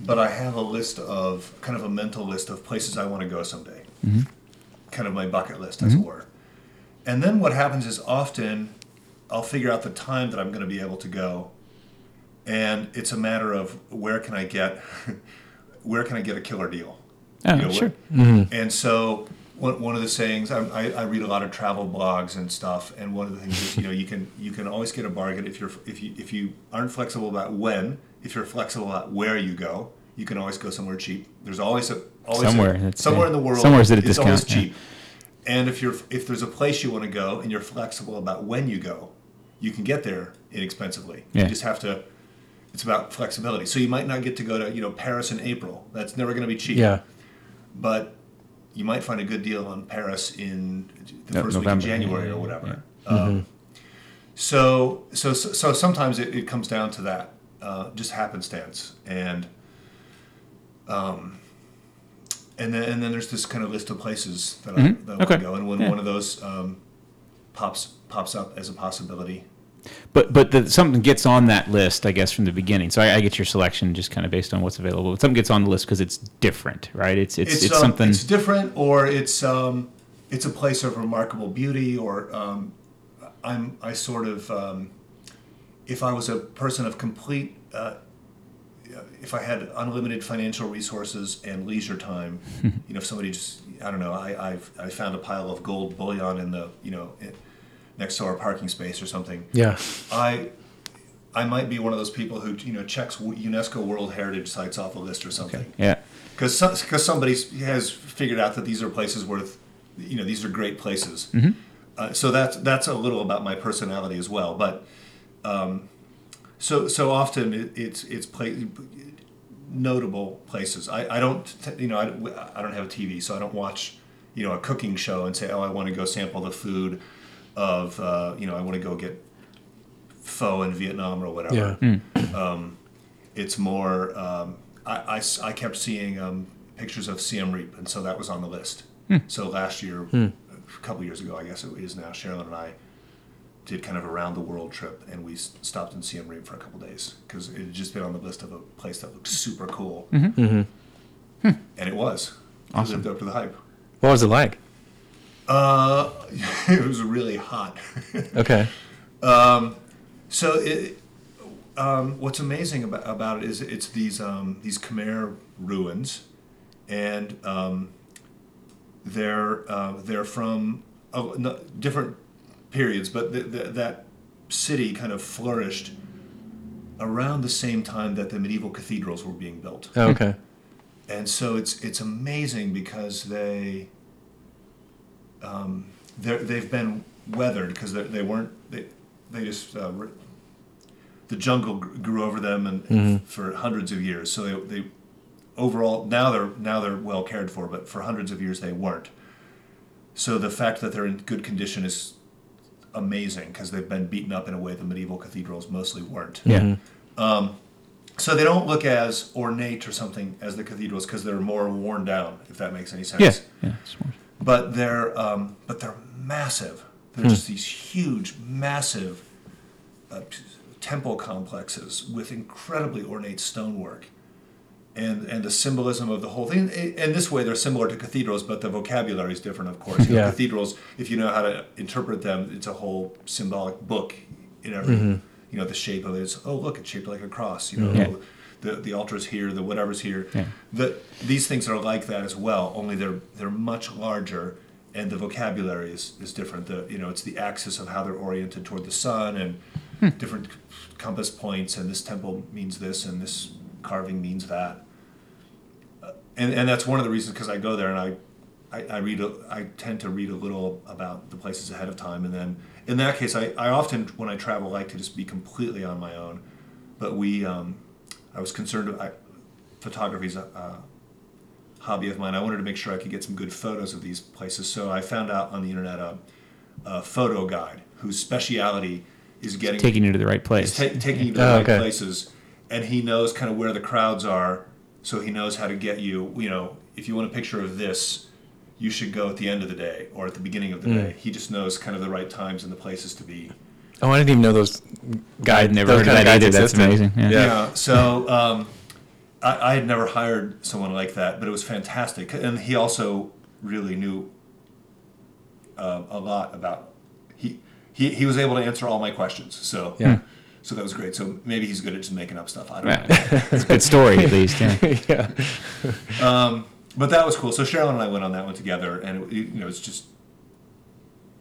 but I have a list of kind of a mental list of places I want to go someday. Mm-hmm. Kind of my bucket list, as it mm-hmm. were. And then what happens is often I'll figure out the time that I'm going to be able to go, and it's a matter of where can I get, where can I get a killer deal. Oh, You know, sure. Mm-hmm. and so one, one of the sayings I, I, I read a lot of travel blogs and stuff, and one of the things is you know you can you can always get a bargain if you're if you if you aren't flexible about when, if you're flexible about where you go, you can always go somewhere cheap. There's always a always Somewhere, a, somewhere yeah. in the world Somewhere's at a it's always discount, yeah. cheap. And if you're if there's a place you want to go and you're flexible about when you go, you can get there inexpensively. Yeah. You just have to. It's about flexibility. So you might not get to go to you know Paris in April. That's never going to be cheap Yeah. but you might find a good deal on Paris in the No- first week November, of January yeah, or yeah, whatever. Um, so, so, so, so sometimes it, it comes down to that, uh, just happenstance, and um, and then and then there's this kind of list of places that I, that I want to go, and when Yeah. one of those um, pops pops up as a possibility, But but the, something gets on that list, I guess, from the beginning. So I, I get your selection just kind of based on what's available. But something gets on the list because it's different, right? It's it's it's, um, something. It's different, or it's um, it's a place of remarkable beauty, or um, I'm I sort of um, if I was a person of complete. Uh, if I had unlimited financial resources and leisure time, you know, if somebody just, I don't know, I, I've, I found a pile of gold bullion in the, you know, next to our parking space or something. Yeah. I I might be one of those people who you know checks UNESCO World Heritage sites off a list or something yeah. because because somebody has figured out that these are places worth you know these are great places. Uh, so that's that's a little about my personality as well. But um, so so often it, it's it's notable places. I, I don't you know I, I don't have a TV, so I don't watch you know a cooking show and say oh I want to go sample the food of uh, you know I want to go get pho in Vietnam or whatever. Yeah. Hmm. Um, it's more um, I, I s- I kept seeing um, pictures of Siem Reap and so that was on the list. Hmm. So last year hmm. a couple years ago I guess it is now Sherilyn and I did kind of a round the world trip and we stopped in Siem Reap for a couple days because it had just been on the list of a place that looked super cool. Mm-hmm. Mm-hmm. And it was. It lived up to the hype. What was it like? Uh, it was really hot Okay. So it, um, what's amazing about, about it is it's these um, these Khmer ruins, and um, they're uh, they're from uh, no, different periods, but th th that city kind of flourished around the same time that the medieval cathedrals were being built, Oh, okay. and so it's it's amazing because they um, they're, they've been weathered because they, they weren't they, they just uh, re- the jungle grew over them and for hundreds of years so they, they overall now they're now they're well cared for but for hundreds of years they weren't so the fact that they're in good condition is amazing because they've been beaten up in a way the medieval cathedrals mostly weren't. Yeah. So they don't look as ornate or something as the cathedrals because they're more worn down, if that makes any sense. Yeah. Yeah. It's But they're um, but they're massive. They're just these huge, massive uh, temple complexes with incredibly ornate stonework, and and the symbolism of the whole thing. In this way, they're similar to cathedrals, but the vocabulary is different, of course. You know, Yeah. Cathedrals, if you know how to interpret them, it's a whole symbolic book in every. You know, the shape of it is. Oh, look, it's shaped like a cross. You know, Yeah. The the altar's here, the whatever's here. Yeah. The, these things are like that as well, only they're they're much larger, and the vocabulary is, is different. The you know it's the axis of how they're oriented toward the sun and different compass points, and this temple means this, and this carving means that. Uh, and and that's one of the reasons because I go there and I. I, I read. A, I tend to read a little about the places ahead of time, and then in that case, I, I often when I travel like to just be completely on my own. But we, um, I was concerned. I, photography's a, a hobby of mine. I wanted to make sure I could get some good photos of these places, so I found out on the internet a, a photo guide whose speciality is getting Taking you to the right place. ta- taking you to the Oh, right okay. places, and he knows kind of where the crowds are, so he knows how to get you. You know, if you want a picture of this, you should go at the end of the day or at the beginning of the hmm. day. He just knows kind of the right times and the places to be. Oh, I didn't even know those guides. I'd never those heard of that guides either. That's amazing. Yeah. Yeah. So um, I, I had never hired someone like that, but it was fantastic, and he also really knew uh, a lot about. He, he he was able to answer all my questions. So Yeah. So that was great. So maybe he's good at just making up stuff. I don't Right. know. It's a good story, at least. Yeah. yeah. But that was cool. So Cheryl and I went on that one together, and it, you know, it's just,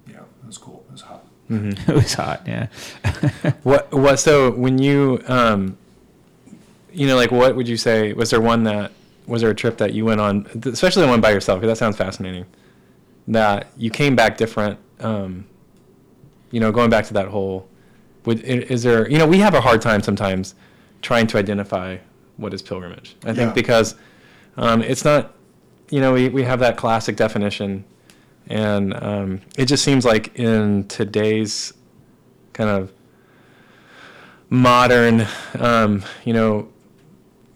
yeah, it was cool. It was hot. it was hot. Yeah. What what so when you um you know like what would you say was there one that was there a trip that you went on especially the one by yourself because that sounds fascinating that you came back different um you know going back to that whole would is there you know we have a hard time sometimes trying to identify what is pilgrimage I think Yeah. because um it's not you know we, we have that classic definition and um, it just seems like in today's kind of modern, um, you know,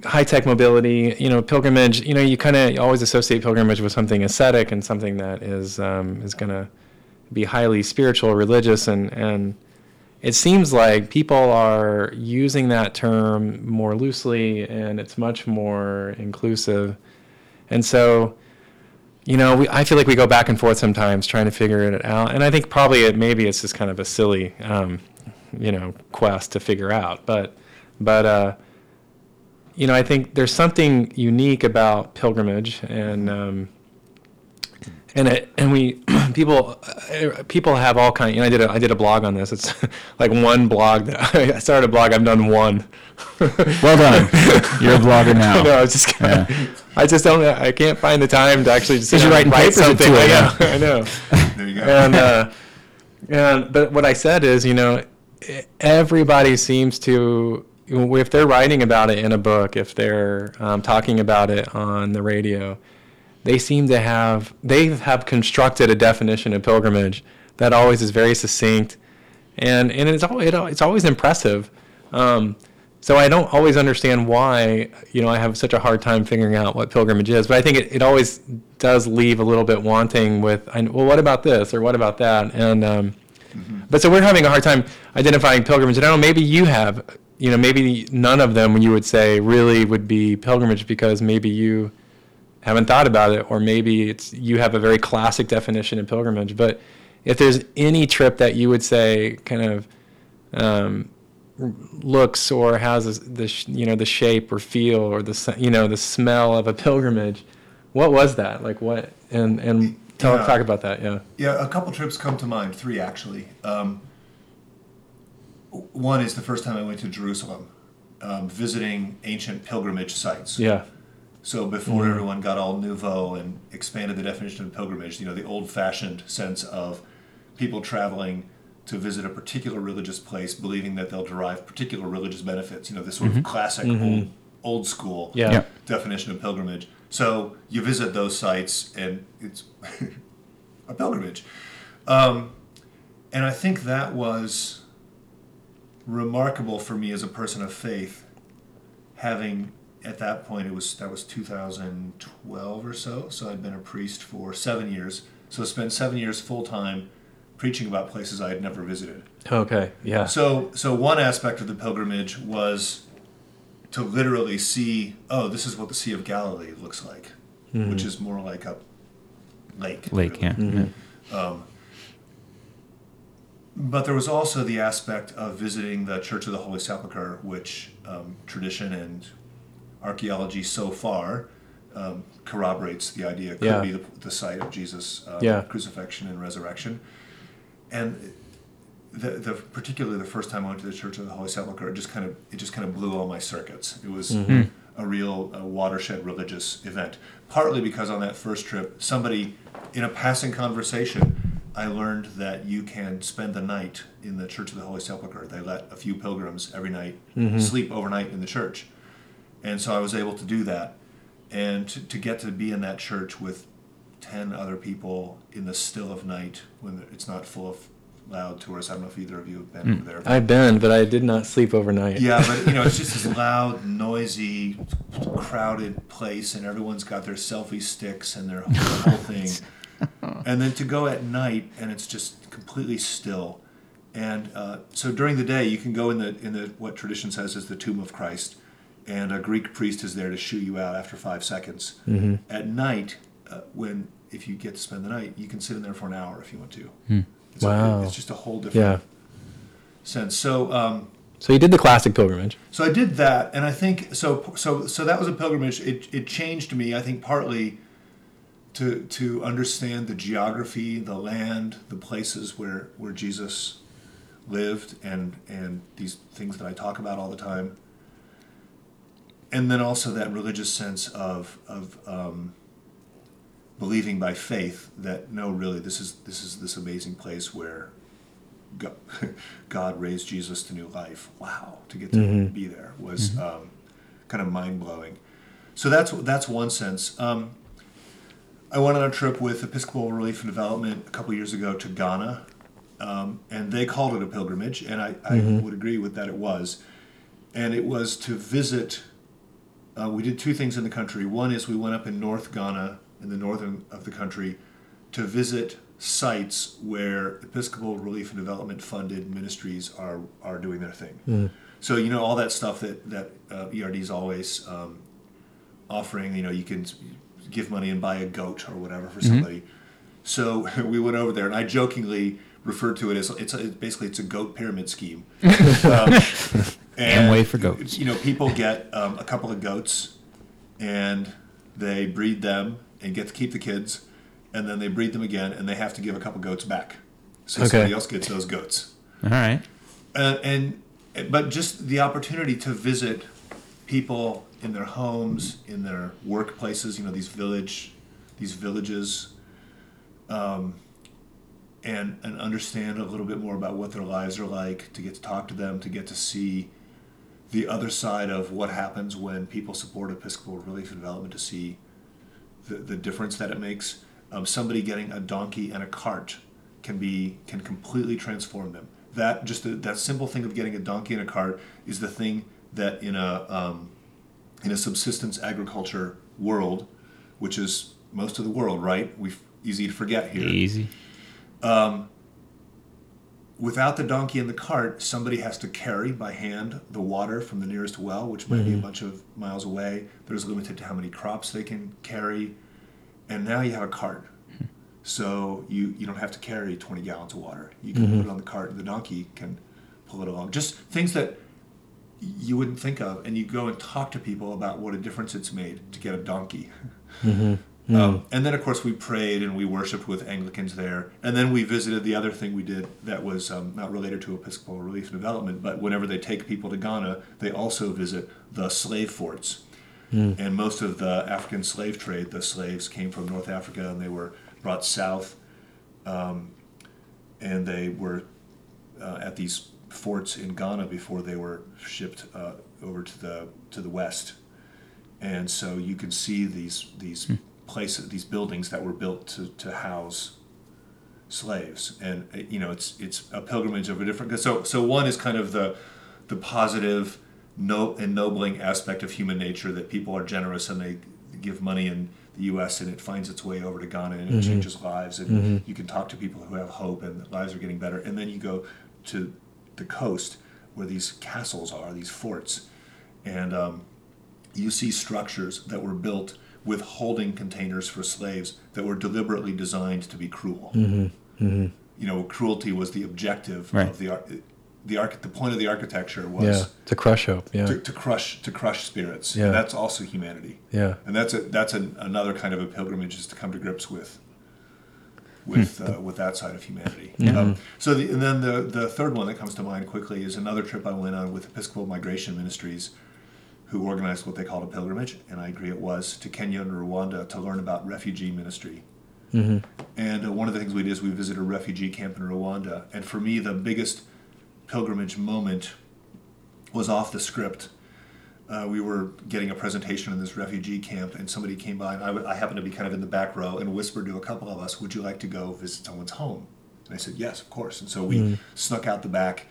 high tech mobility, you know, pilgrimage, you know, you kind of always associate pilgrimage with something ascetic and something that is um, is going to be highly spiritual, religious, and and it seems like people are using that term more loosely, and it's much more inclusive, and so you know, we, I feel like we go back and forth sometimes trying to figure it out, and I think probably it maybe it's just kind of a silly, um, you know, quest to figure out. But, but uh, you know, I think there's something unique about pilgrimage, and um, and it, and we people uh, people have all kind. You know, I did a I did a blog on this. It's like one blog that I started a blog. I've done one. Well done. You're a blogger now. no, I was just kinda, I just don't. I can't find the time to actually just you're writing write something. it, I know. I know. There you go. and uh, and but what I said is, you know, everybody seems to if they're writing about it in a book, if they're um, talking about it on the radio, they seem to have they have constructed a definition of pilgrimage that always is very succinct, and and it's always it's always impressive. Um, so I don't always understand why you know I have such a hard time figuring out what pilgrimage is, but I think it, it always does leave a little bit wanting with well what about this or what about that and um, but so we're having a hard time identifying pilgrimage and I don't know maybe you have you know maybe none of them you would say really would be pilgrimage because maybe you haven't thought about it or maybe it's you have a very classic definition of pilgrimage but if there's any trip that you would say kind of um, looks or has the you know the shape or feel or the you know the smell of a pilgrimage what was that like what and and tell Yeah. talk about that yeah Yeah, a couple trips come to mind. Three actually. Um, one is the first time I went to Jerusalem, um, visiting ancient pilgrimage sites. yeah So before mm-hmm. everyone got all nouveau and expanded the definition of pilgrimage, you know, the old-fashioned sense of people traveling to visit a particular religious place, believing that they'll derive particular religious benefits. You know, this sort of mm-hmm. classic old mm-hmm. old school Yeah. Yep. definition of pilgrimage. So you visit those sites, and it's a pilgrimage. Um, and I think that was remarkable for me as a person of faith, having at that point it was that was 2012 or so. So I'd been a priest for seven years. So I spent seven years full time preaching about places I had never visited. Okay. Yeah. So, so one aspect of the pilgrimage was to literally see, oh, this is what the Sea of Galilee looks like, mm-hmm. which is more like a lake. Lake, really. yeah. Mm-hmm. Um, but there was also the aspect of visiting the Church of the Holy Sepulchre, which um, tradition and archaeology so far um, corroborates the idea could Yeah. be the, the site of Jesus' uh, Yeah. crucifixion and resurrection. And the, the particularly the first time I went to the Church of the Holy Sepulchre, it just kind of it just kind of blew all my circuits. It was a real uh, watershed religious event. Partly because on that first trip, somebody in a passing conversation, I learned that you can spend the night in the Church of the Holy Sepulchre. They let a few pilgrims every night sleep overnight in the church, and so I was able to do that, and to, to get to be in that church with 10 other people in the still of night when it's not full of loud tourists. I don't know if either of you have been over there. I've been, but I did not sleep overnight. yeah, but you know, it's just this loud, noisy, crowded place, and everyone's got their selfie sticks and their whole thing. And then to go at night, and it's just completely still. And uh, so during the day, you can go in the in the what tradition says is the tomb of Christ, and a Greek priest is there to shoot you out after five seconds. At night, uh, when if you get to spend the night, you can sit in there for an hour if you want to. It's a- Wow. it's just a whole different Yeah. sense. So. Um, So you did the classic pilgrimage. so I did that, and I think so. So so that was a pilgrimage. It it changed me. I think partly to to understand the geography, the land, the places where where Jesus lived, and and these things that I talk about all the time. And then also that religious sense of of um, believing by faith that no, really, this is this is this amazing place where God, God raised Jesus to new life. Wow, to get to be there was um, kind of mind blowing. So that's that's one sense. Um, I went on a trip with Episcopal Relief and Development a couple years ago to Ghana, um, and they called it a pilgrimage, and I, I would agree with that. It was, and it was to visit. Uh, we did two things in the country. One is we went up in North Ghana, in the northern of the country, to visit sites where Episcopal Relief and Development funded ministries are are doing their thing. So you know all that stuff that that uh, ERD is always um, offering. You know, you can give money and buy a goat or whatever for somebody. So we went over there, and I jokingly referred to it as it's, a, basically it's a goat pyramid scheme. Um, Amway for goats. You know, people get um, a couple of goats, and they breed them and get to keep the kids, and then they breed them again, and they have to give a couple goats back. So Okay. somebody else gets those goats All right. uh, and but just the opportunity to visit people in their homes, in their workplaces, you know, these village, these villages, um, and and understand a little bit more about what their lives are like, to get to talk to them, to get to see the other side of what happens when people support Episcopal Relief and Development, to see the, the difference that it makes. Um, somebody getting a donkey and a cart can be can completely transform them. That just the, that simple thing of getting a donkey and a cart is the thing that in a um, in a subsistence agriculture world, which is most of the world, right? We easy to forget here Easy. Without the donkey and the cart, somebody has to carry by hand the water from the nearest well, which might be a mm-hmm. bunch of miles away. There's limited to how many crops they can carry, and now you have a cart. Hmm. So you, you don't have to carry 20 gallons of water. You can mm-hmm. put it on the cart, and the donkey can pull it along. Just things that you wouldn't think of, and you go and talk to people about what a difference it's made to get a donkey. Mm-hmm. Um, and then, of course, we prayed and we worshipped with Anglicans there. And then we visited the other thing we did that was um, not related to Episcopal Relief and Development, but whenever they take people to Ghana, they also visit the slave forts. And most of the African slave trade, the slaves came from North Africa and they were brought south. Um, and they were uh, at these forts in Ghana before they were shipped uh, over to the to the west. And so you can see these these places, these buildings that were built to, to house slaves, and you know it's it's a pilgrimage of a different. So so one is kind of the the positive, no ennobling aspect of human nature that people are generous and they give money in the U.S. and it finds its way over to Ghana and it changes lives, and you can talk to people who have hope and lives are getting better, and then you go to the coast where these castles are, these forts, and um, you see structures that were built with holding containers for slaves that were deliberately designed to be cruel. You know, cruelty was the objective Right. of the ar- the arch- the point of the architecture was Yeah. To crush hope. Yeah. to, to crush to crush spirits. Yeah. And that's also humanity. Yeah. And that's a that's an, another kind of a pilgrimage is to come to grips with with uh, with that side of humanity. Um, so the, and then the the third one that comes to mind quickly is another trip I went on with Episcopal Migration Ministries, who organized what they called a pilgrimage, and I agree it was to Kenya and Rwanda to learn about refugee ministry. And uh, one of the things we did is we visited a refugee camp in Rwanda, and for me the biggest pilgrimage moment was off the script. Uh, we were getting a presentation in this refugee camp, and somebody came by, and I, w- I happened to be kind of in the back row, and whispered to a couple of us, "Would you like to go visit someone's home?" And I said, "Yes, of course." And so we snuck out the back,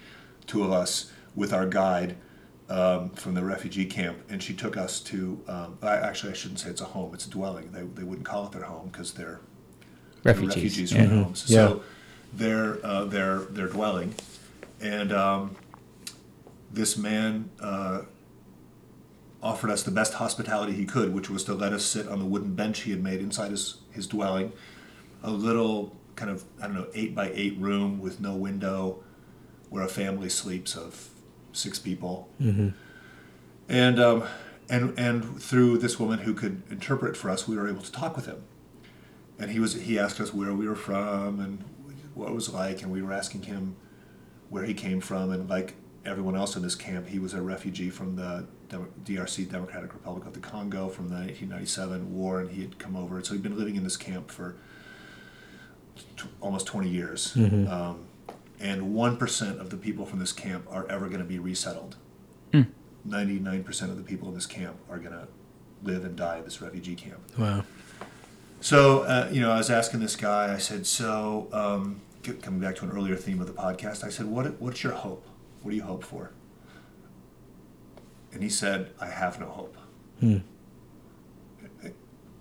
two of us with our guide um, from the refugee camp, and she took us to. Um, I, actually, I shouldn't say it's a home; it's a dwelling. They, they wouldn't call it their home because they're they're Refugees. refugees Yeah. from their homes. Yeah. So their uh, their their dwelling, and um, this man uh, offered us the best hospitality he could, which was to let us sit on the wooden bench he had made inside his his dwelling, a little kind of I don't know eight by eight room with no window, where a family sleeps of six people, and um, and and through this woman who could interpret for us, we were able to talk with him. And he was he asked us where we were from and what it was like and we were asking him where he came from. And like everyone else in this camp he was a refugee from the DRC Democratic Republic of the Congo from the 1997 war and he had come over. So he'd been living in this camp for t- almost 20 years. Um, and 1% of the people from this camp are ever going to be resettled 99% of the people in this camp are going to live and die in this refugee camp Wow. so, uh, you know, I was asking this guy, I said, so, um, coming back to an earlier theme of the podcast, I said, what, what's your hope? What do you hope for? And he said, I have no hope.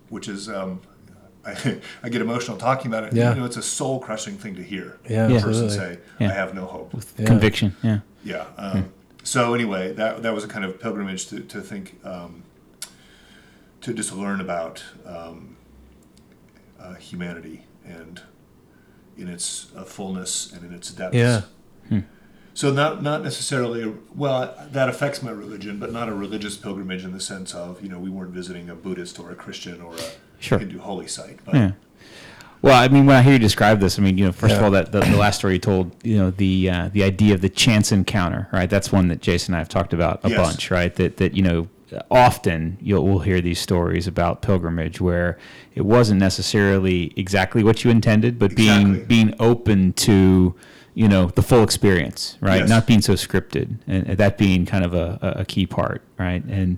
Which is, um, I, I get emotional talking about it. Yeah. You know, it's a soul crushing thing to hear. Yeah, a person say, Yeah. I have no hope. Yeah. Conviction. Yeah. Yeah. Um, So anyway, that that was a kind of pilgrimage to to think um, to just learn about um, uh, humanity and in its uh, fullness and in its depths. Yeah. So not not necessarily a, well that affects my religion, but not a religious pilgrimage in the sense of you know we weren't visiting a Buddhist or a Christian or a Sure. Hindu holy site. But Yeah. Well, I mean, when I hear you describe this, I mean, you know, first of all, that the, the last story you told, you know, the uh, the idea of the chance encounter, right? That's one that Jason and I have talked about a Yes. bunch, right? That that you know, often you'll we'll hear these stories about pilgrimage where it wasn't necessarily exactly what you intended, but being Exactly. being open to you know the full experience, right? Yes. Not being so scripted, and that being kind of a a key part, right? And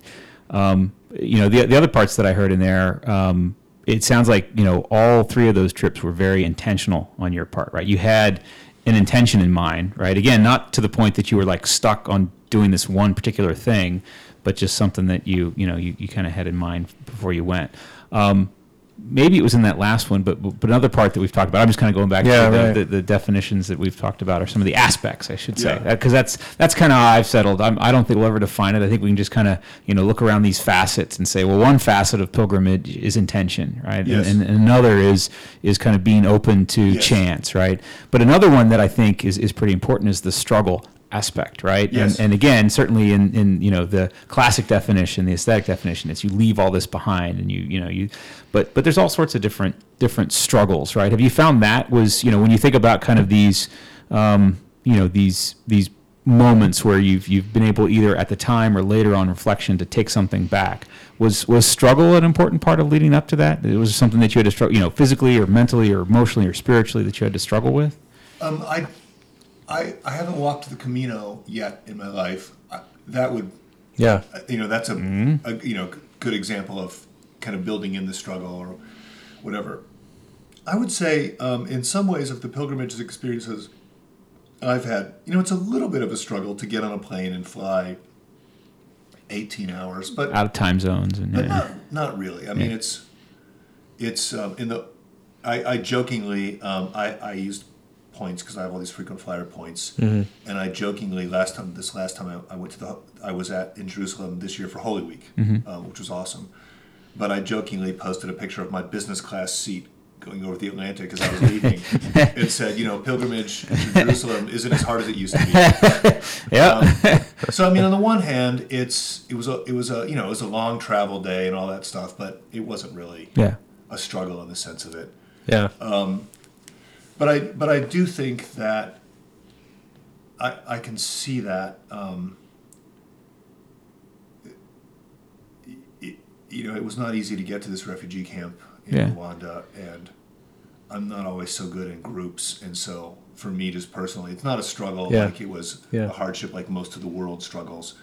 um, you know the the other parts that I heard in there. Um, it sounds like you know all three of those trips were very intentional on your part, right? You had an intention in mind, right? Again, not to the point that you were like stuck on doing this one particular thing, but just something that you you know you, you kind of had in mind before you went. Um, maybe it was in that last one, but but another part that we've talked about. I'm just kind of going back Yeah, to the, right. the, the definitions that we've talked about, or some of the aspects, I should say, Yeah. Uh, because that's that's kind of how I've settled. I'm, I don't think we'll ever define it. I think we can just kind of you know look around these facets and say, well, one facet of pilgrimage is intention, right? Yes. And, and another is is kind of being open to Yes. chance, right? But another one that I think is is pretty important is the struggle aspect, right? Yes. And, and again, certainly in, in you know the classic definition, the ascetic definition, is you leave all this behind, and you you know you, but but there's all sorts of different different struggles, right? Have you found that was you know when you think about kind of these, um, you know these these moments where you've you've been able either at the time or later on reflection to take something back was was struggle an important part of leading up to that it was something that you had to struggle you know physically or mentally or emotionally or spiritually that you had to struggle with Um, I, I, I haven't walked the Camino yet in my life. I, that would, Yeah. you know, that's a, Mm-hmm. a, you know, good example of kind of building in the struggle or whatever. I would say, um, in some ways, of the pilgrimage experiences I've had, you know, it's a little bit of a struggle to get on a plane and fly 18 hours, but Out of time zones and but yeah. not, not really. I mean, Yeah. it's it's um, in the. I, I jokingly um, I, I used points because I have all these frequent flyer points, mm-hmm. and I jokingly last time this last time I, I went to the I was at in Jerusalem this year for Holy Week, um, which was awesome. But I jokingly posted a picture of my business class seat going over the Atlantic as I was leaving, and said, you know, pilgrimage to Jerusalem isn't as hard as it used to be. yeah. Um, so I mean, on the one hand, it's it was a it was a you know it was a long travel day and all that stuff, but it wasn't really yeah. a struggle in the sense of it. Yeah. Um, But I but I do think that I I can see that um, it, you know it was not easy to get to this refugee camp in Yeah. Rwanda, and I'm not always so good in groups, and so for me just personally, it's not a struggle Yeah. like it was Yeah. a hardship like most of the world struggles,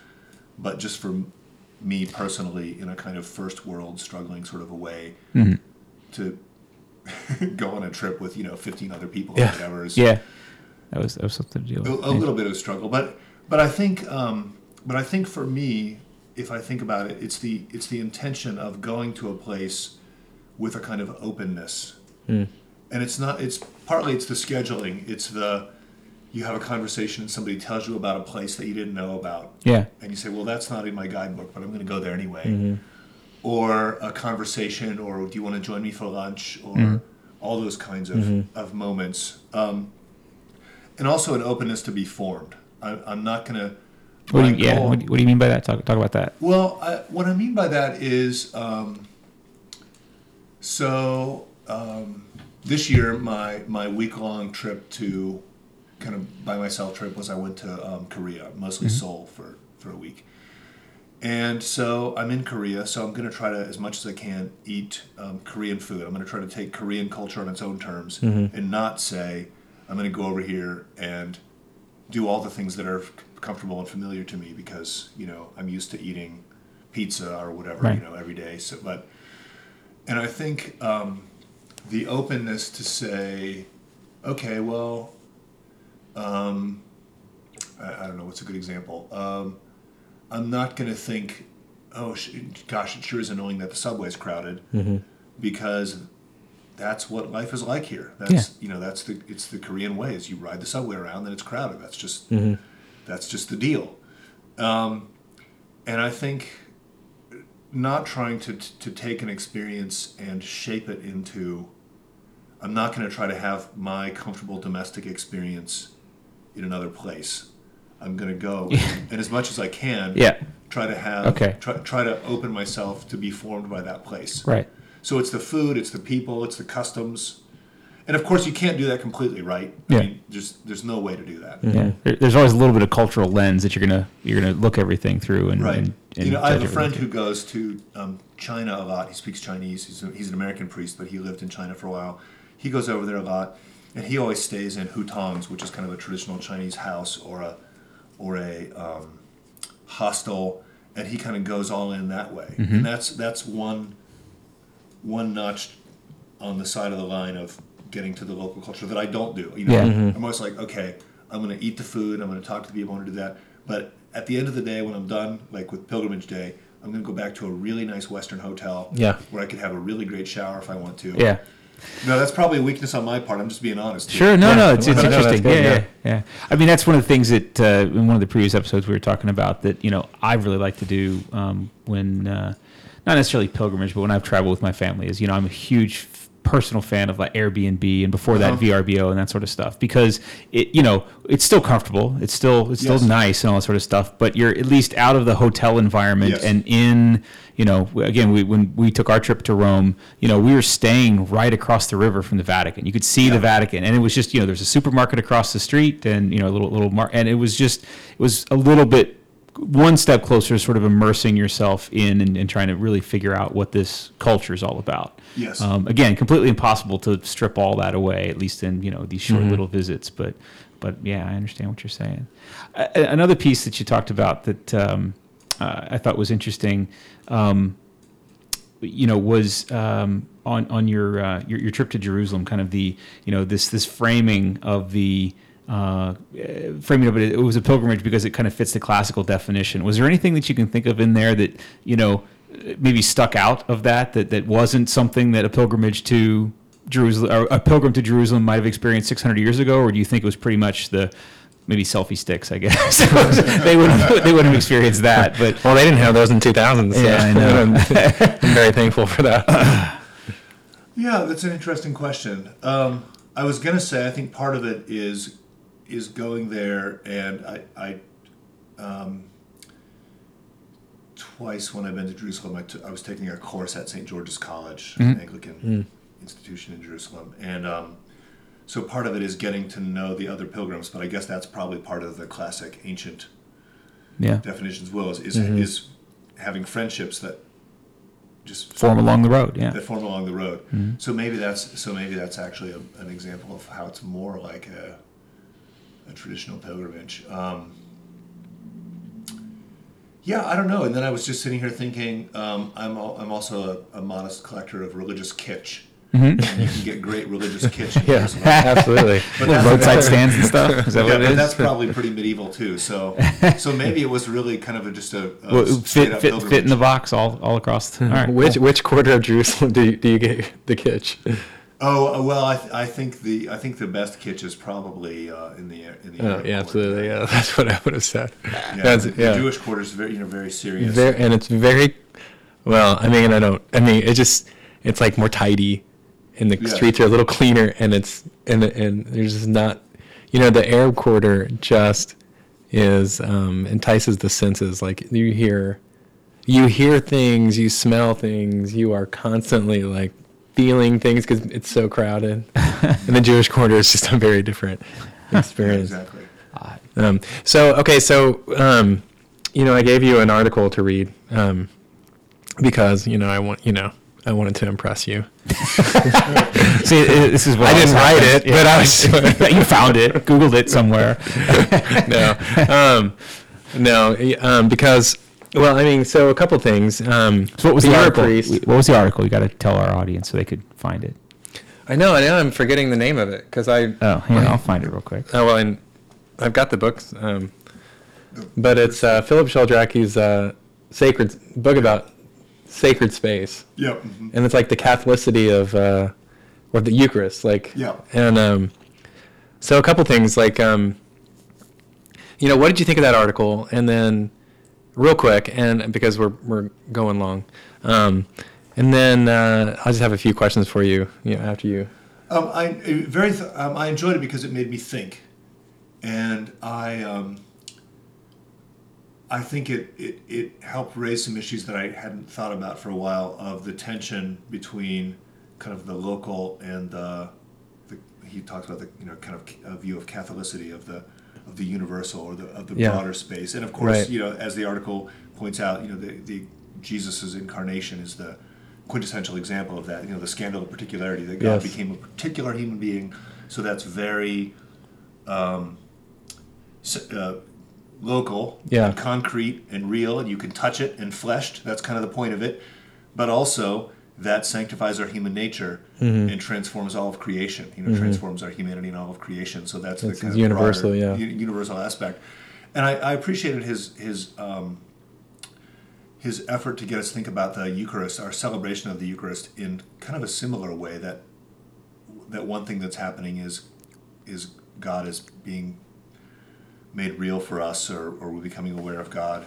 but just for me personally, in a kind of first world struggling sort of a way, Mm-hmm. to go on a trip with you know 15 other people Yeah. or whatever is Yeah. That was that was something to deal a, with. a little bit of a struggle but but i think um, but i think for me if i think about it it's the it's the intention of going to a place with a kind of openness and it's not it's partly it's the scheduling it's the you have a conversation and somebody tells you about a place that you didn't know about Yeah. and you say well that's not in my guidebook but i'm going to go there anyway or a conversation or do you want to join me for lunch or all those kinds of, of moments um, and also an openness to be formed I, i'm not going to What do you, yeah. What do you, what do you mean by that? Talk talk about that. well, I, what I mean by that is, um, so um, this year my my week long trip to kind of by myself trip was I went to um, Korea, mostly Seoul for for a week, and so I'm in Korea. So I'm going to try to as much as I can eat um, Korean food. I'm going to try to take Korean culture on its own terms and not say I'm going to go over here and do all the things that are comfortable and familiar to me because you know I'm used to eating pizza or whatever Right. you know every day. So, but and I think um, the openness to say, okay, well, um, I, I don't know what's a good example. I'm not going to think, oh gosh, it sure is annoying that the subway is crowded because that's what life is like here. That's you know that's the it's the Korean way is you ride the subway around and it's crowded. That's just that's just the deal. Um, and I think not trying to to take an experience and shape it into I'm not going to try to have my comfortable domestic experience in another place. I'm going to go and as much as I can Yeah. try to have Okay. try, try to open myself to be formed by that place. Right. So it's the food, it's the people, it's the customs. And of course you can't do that completely, right? Yeah. I mean, there's there's no way to do that. Yeah. There, there's always a little bit of cultural lens that you're gonna you're gonna look everything through and Right. And, and you know, I have a friend who goes to um, China a lot. He speaks Chinese. He's, a, he's an American priest, but he lived in China for a while. He goes over there a lot, and he always stays in hutongs, which is kind of a traditional Chinese house or a or a um, hostel, and he kind of goes all in that way. Mm-hmm. And that's that's one one notch on the side of the line of getting to the local culture that I don't do. You know, Yeah. Mhm. I'm always like, okay, I'm going to eat the food. I'm going to talk to the people. I'm going to do that. But at the end of the day, when I'm done, like with pilgrimage day, I'm going to go back to a really nice Western hotel. Yeah. Where I could have a really great shower if I want to. Yeah. No, that's probably a weakness on my part. I'm just being honest. here. Sure. No, Yeah. no, it's, it's interesting. good, yeah, yeah. yeah, yeah. I mean, that's one of the things that uh, in one of the previous episodes we were talking about that you know I really like to do um, when uh, not necessarily pilgrimage, but when I've traveled with my family is you know I'm a huge personal fan of like Airbnb and before that Uh-huh. VRBO and that sort of stuff because it you know it's still comfortable, it's still it's still nice and all that sort of stuff, but you're at least out of the hotel environment Yes. and in you know again we, when we took our trip to Rome, you know we were staying right across the river from the Vatican. You could see the Vatican, and it was just you know there's a supermarket across the street, and you know a little little mar- and it was just it was a little bit one step closer to sort of immersing yourself in and, and trying to really figure out what this culture is all about. Yes. Um, again, completely impossible to strip all that away, at least in you know these short little visits. But but yeah, I understand what you're saying. A- another piece that you talked about that um, uh, I thought was interesting. Um, you know, was um, on on your, uh, your your trip to Jerusalem, kind of the you know this this framing of the uh, framing of it. It was a pilgrimage because it kind of fits the classical definition. Was there anything that you can think of in there that you know maybe stuck out of that that that wasn't something that a pilgrimage to Jerusalem a pilgrim to Jerusalem might have experienced 600 years ago, or do you think it was pretty much the maybe selfie sticks? I guess they wouldn't they wouldn't have experienced that, but Well, they didn't have those in 2000. So Yeah, I know. I'm, I'm very thankful for that. Yeah, that's an interesting question. Um, I was gonna say I think part of it is is going there, and I, I um, twice when I've been to Jerusalem, I, t- I was taking a course at St. George's College, an Anglican institution in Jerusalem, and um, so part of it is getting to know the other pilgrims. But I guess that's probably part of the classic ancient yeah, definitions. Will is is, is having friendships that just form along the road. Yeah, that form along the road. So maybe that's so maybe that's actually a, an example of how it's more like a, a traditional pilgrimage. Um, yeah, I don't know. And then I was just sitting here thinking, um, I'm al- I'm also a, a modest collector of religious kitsch. And you can get great religious kitsch. Yeah, absolutely. But that's, roadside stands and stuff. Is that yeah, what it but that's probably pretty medieval too. So so maybe it was really kind of a, just a, a Well, fit up fit fit in the box all all across. The, all right, Which cool. which quarter of Jerusalem do you, do you get the kitsch? Oh uh, well, I, th- I think the I think the best kitsch is probably uh, in the in the Oh, yeah, quarter. absolutely. Yeah, that's what I would have said. Yeah, That's, the, the. Jewish quarter is very you know very serious. Very, and it's very well. I mean, I don't. I mean, it just it's like more tidy, and the Yeah. streets are a little cleaner, and it's and and there's just not, you know, the Arab quarter just is um, entices the senses. Like you hear, you hear things, you smell things, you are constantly like feeling things because it's so crowded. and the Jewish quarter is just a very different Yeah, experience. exactly. Um, so okay, so um, you know, I gave you an article to read um, because you know I want you know I wanted to impress you. See, i- this is what I didn't write it, but I was you found it, Googled it somewhere. no, um, no, um, because well, I mean, so a couple things. Um, So what was the article? priest. What was the article? You got to tell our audience so they could find it. I know, I know, I'm forgetting the name of it because I. Oh, here I'll find it real quick. Oh well, and I've got the books, um, but it's uh, Philip Sheldrake's uh, sacred book about sacred space. Yep. mhm. and it's like the Catholicity of uh, or the Eucharist, like Yeah. And um, so a couple things, like um, you know, what did you think of that article? And then, real quick, and because we're we're going long, um, and then uh, I'll just have a few questions for you, you know, after you. Um, I very th- um, I enjoyed it because it made me think, and I um, I think it, it it helped raise some issues that I hadn't thought about for a while of the tension between kind of the local and the, the he talks about the you know kind of a view of Catholicity of the of the universal or the of the Yeah. broader space, and of course Right. you know as the article points out, you know the the Jesus's incarnation is the quintessential example of that. You know the scandal of particularity that God Yes. became a particular human being, so that's very um, uh, local, Yeah. and concrete, and real, and you can touch it and fleshed. That's kind of the point of it. But also that sanctifies our human nature Mm-hmm. and transforms all of creation. You know, transforms our humanity and all of creation. So that's, That's the kind of universal, broader, yeah. universal aspect. And I, I appreciated his his um, his effort to get us to think about the Eucharist, our celebration of the Eucharist, in kind of a similar way. That that one thing that's happening is is God is being made real for us, or, or we're becoming aware of God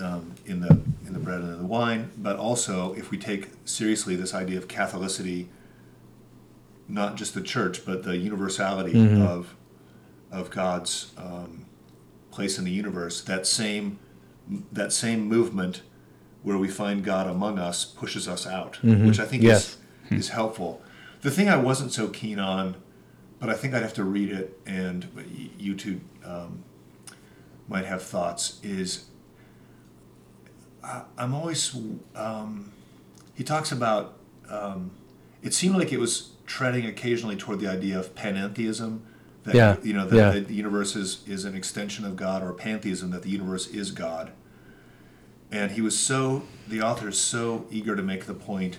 um, in the in the bread and in the wine. But also, if we take seriously this idea of Catholicity, not just the church, but the universality of of God's um, place in the universe, that same that same movement where we find God among us pushes us out, which I think Yes. is is helpful. The thing I wasn't so keen on, but I think I'd have to read it, and y- you two um, might have thoughts. Is I, I'm always um, he talks about. Um, it seemed like it was treading occasionally toward the idea of panentheism. That, Yeah, You know that yeah. the universe is, is an extension of God, or pantheism that the universe is God. and he was so the author is so eager to make the point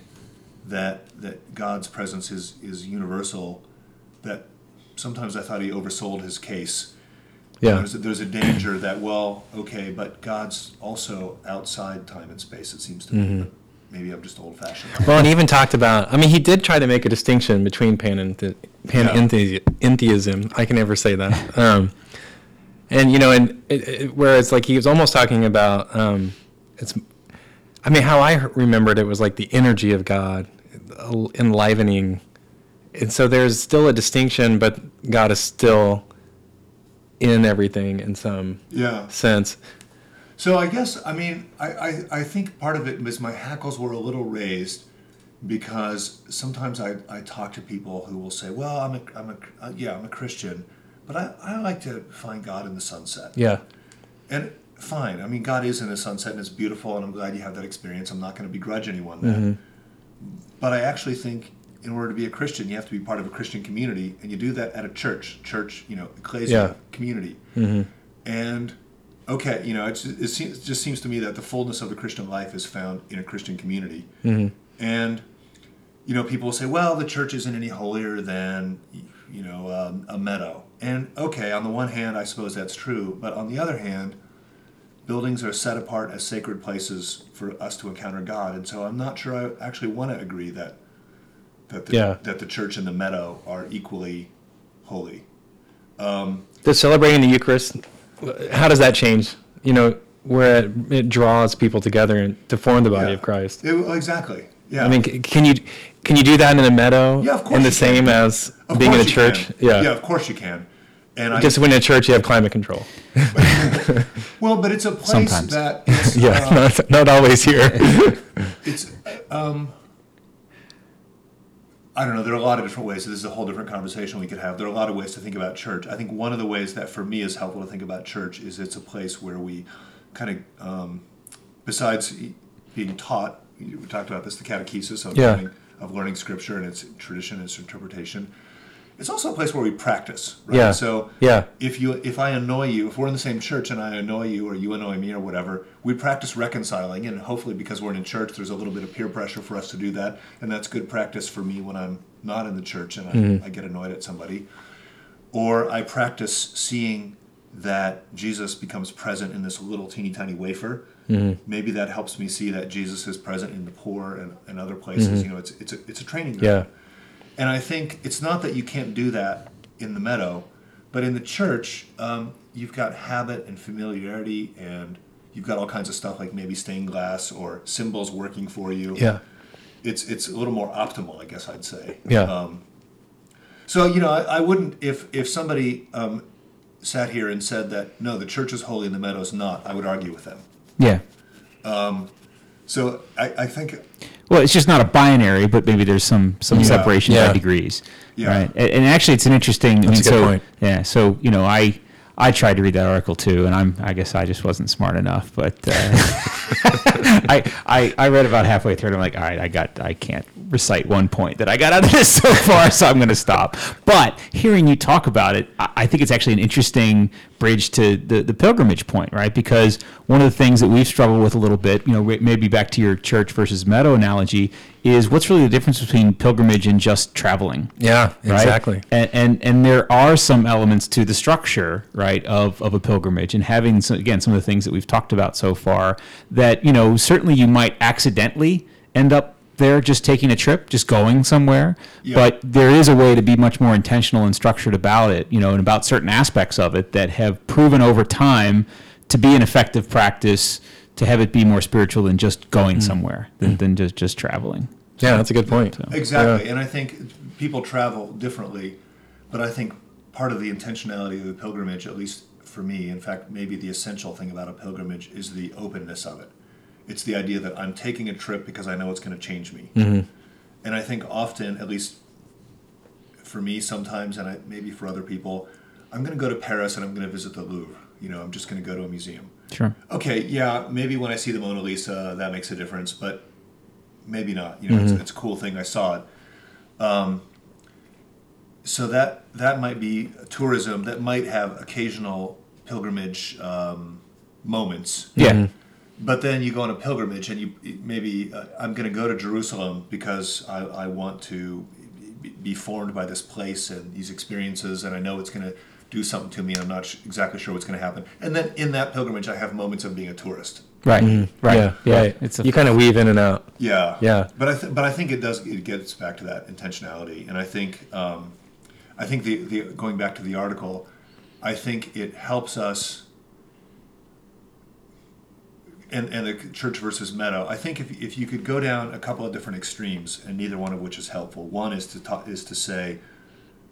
that that God's presence is is universal that sometimes I thought he oversold his case. Yeah. There's a, there's a danger that well, okay, but God's also outside time and space. It seems to me. But maybe I'm just old fashioned. Well, and he even talked about. I mean, he did try to make a distinction between pan and panenthe- panentheism. I can never say that. Um, and you know, and it, it, whereas like he was almost talking about, um, it's. I mean, how I remembered it was like the energy of God, enlivening, and so there's still a distinction, but God is still in everything in some Yeah. sense. So I guess I mean I, I, I think part of it was my hackles were a little raised because sometimes I, I talk to people who will say, well I'm a, I'm a uh, yeah I'm a Christian, but I, I like to find God in the sunset. Yeah. And fine, I mean God is in the sunset and it's beautiful and I'm glad you have that experience. I'm not going to begrudge anyone that. But I actually think in order to be a Christian, you have to be part of a Christian community, and you do that at a church, church, you know, ecclesia Yeah. community. And okay, you know, it's, it, seems, it just seems to me that the fullness of the Christian life is found in a Christian community. And you know, people will say, "Well, the church isn't any holier than you know um, a meadow." And okay, on the one hand, I suppose that's true, but on the other hand, buildings are set apart as sacred places for us to encounter God, and so I'm not sure I actually want to agree that that the, Yeah. that the church and the meadow are equally holy. Does celebrating the Eucharist, how does that change? You know, where it, it draws people together and to form the body Yeah. of Christ. It- exactly. Yeah. I mean, can you can you do that in a meadow? Yeah, of course In the you can. same as Of being in a church. can. Yeah. Yeah, of course you can. And Just I when in a church you have climate control. well, but it's a place Sometimes. that Yeah, uh, not, not always here. it's um I don't know. There are a lot of different ways. This is a whole different conversation we could have. There are a lot of ways to think about church. I think one of the ways that for me is helpful to think about church is it's a place where we kind of, um, besides being taught, we talked about this, the catechesis of, Yeah. learning, of learning scripture and its tradition and its interpretation. It's also a place where we practice, right? Yeah. So Yeah. if you if I annoy you, if we're in the same church and I annoy you or you annoy me or whatever, we practice reconciling and hopefully because we're in church there's a little bit of peer pressure for us to do that and that's good practice for me when I'm not in the church and I, Mm-hmm. I get annoyed at somebody. Or I practice seeing that Jesus becomes present in this little teeny tiny wafer. Mm-hmm. Maybe that helps me see that Jesus is present in the poor and, and other places. You know, it's it's a it's a training ground. Mm-hmm. Yeah. And I think it's not that you can't do that in the meadow, but in the church, um, you've got habit and familiarity, and you've got all kinds of stuff like maybe stained glass or symbols working for you. Yeah. It's it's a little more optimal, I guess I'd say. Yeah. Um, so you know, I, I wouldn't if if somebody um, sat here and said that no, the church is holy and the meadow is not. I would argue with them. Yeah. So I, I think Well, it's just not a binary, but maybe there's some some Yeah. separation Yeah. by degrees, Yeah. right? And, and actually, it's an interesting. I mean, a good so point. yeah, so you know, I I tried to read that article too, and I'm I guess I just wasn't smart enough, but uh, I, I I read about halfway through, and I'm like, all right, I got I can't recite one point that I got out of this so far, so I'm going to stop. But hearing you talk about it, I, I think it's actually an interesting bridge to the the pilgrimage point, right? Because one of the things that we've struggled with a little bit, you know, maybe back to your church versus meadow analogy, is what's really the difference between pilgrimage and just traveling? Yeah. right? Exactly. And, and and there are some elements to the structure, right, of, of a pilgrimage, and having some, again some of the things that we've talked about so far. That you know certainly you might accidentally end up there just taking a trip, just going somewhere, Yeah. but there is a way to be much more intentional and structured about it, you know, and about certain aspects of it that have proven over time to be an effective practice. To have it be more spiritual than just going Mm. somewhere, than, than just just traveling. Yeah, that's a good point. Exactly, Yeah. and I think people travel differently, but I think part of the intentionality of the pilgrimage, at least for me, in fact, maybe the essential thing about a pilgrimage is the openness of it. It's the idea that I'm taking a trip because I know it's going to change me, and I think often, at least for me, sometimes, and I, maybe for other people, I'm going to go to Paris and I'm going to visit the Louvre. You know, I'm just going to go to a museum Sure. okay, yeah, maybe when I see the Mona Lisa, that makes a difference, but maybe not. You know, it's, it's a cool thing. I saw it. Um, so that that might be tourism that might have occasional pilgrimage um, moments. Yeah. But then you go on a pilgrimage and you maybe uh, I'm going to go to Jerusalem because I, I want to be formed by this place and these experiences, and I know it's going to do something to me, and I'm not sh- exactly sure what's going to happen. And then in that pilgrimage, I have moments of being a tourist. Right. Right. Yeah, Yeah. right. It's a, you kind of weave in and out. Yeah, Yeah. But I th- but I think it does it gets back to that intentionality, and I think um, I think the, the going back to the article, I think it helps us. And, and the church versus meadow. I think if, if you could go down a couple of different extremes, and neither one of which is helpful. One is to talk, is to say,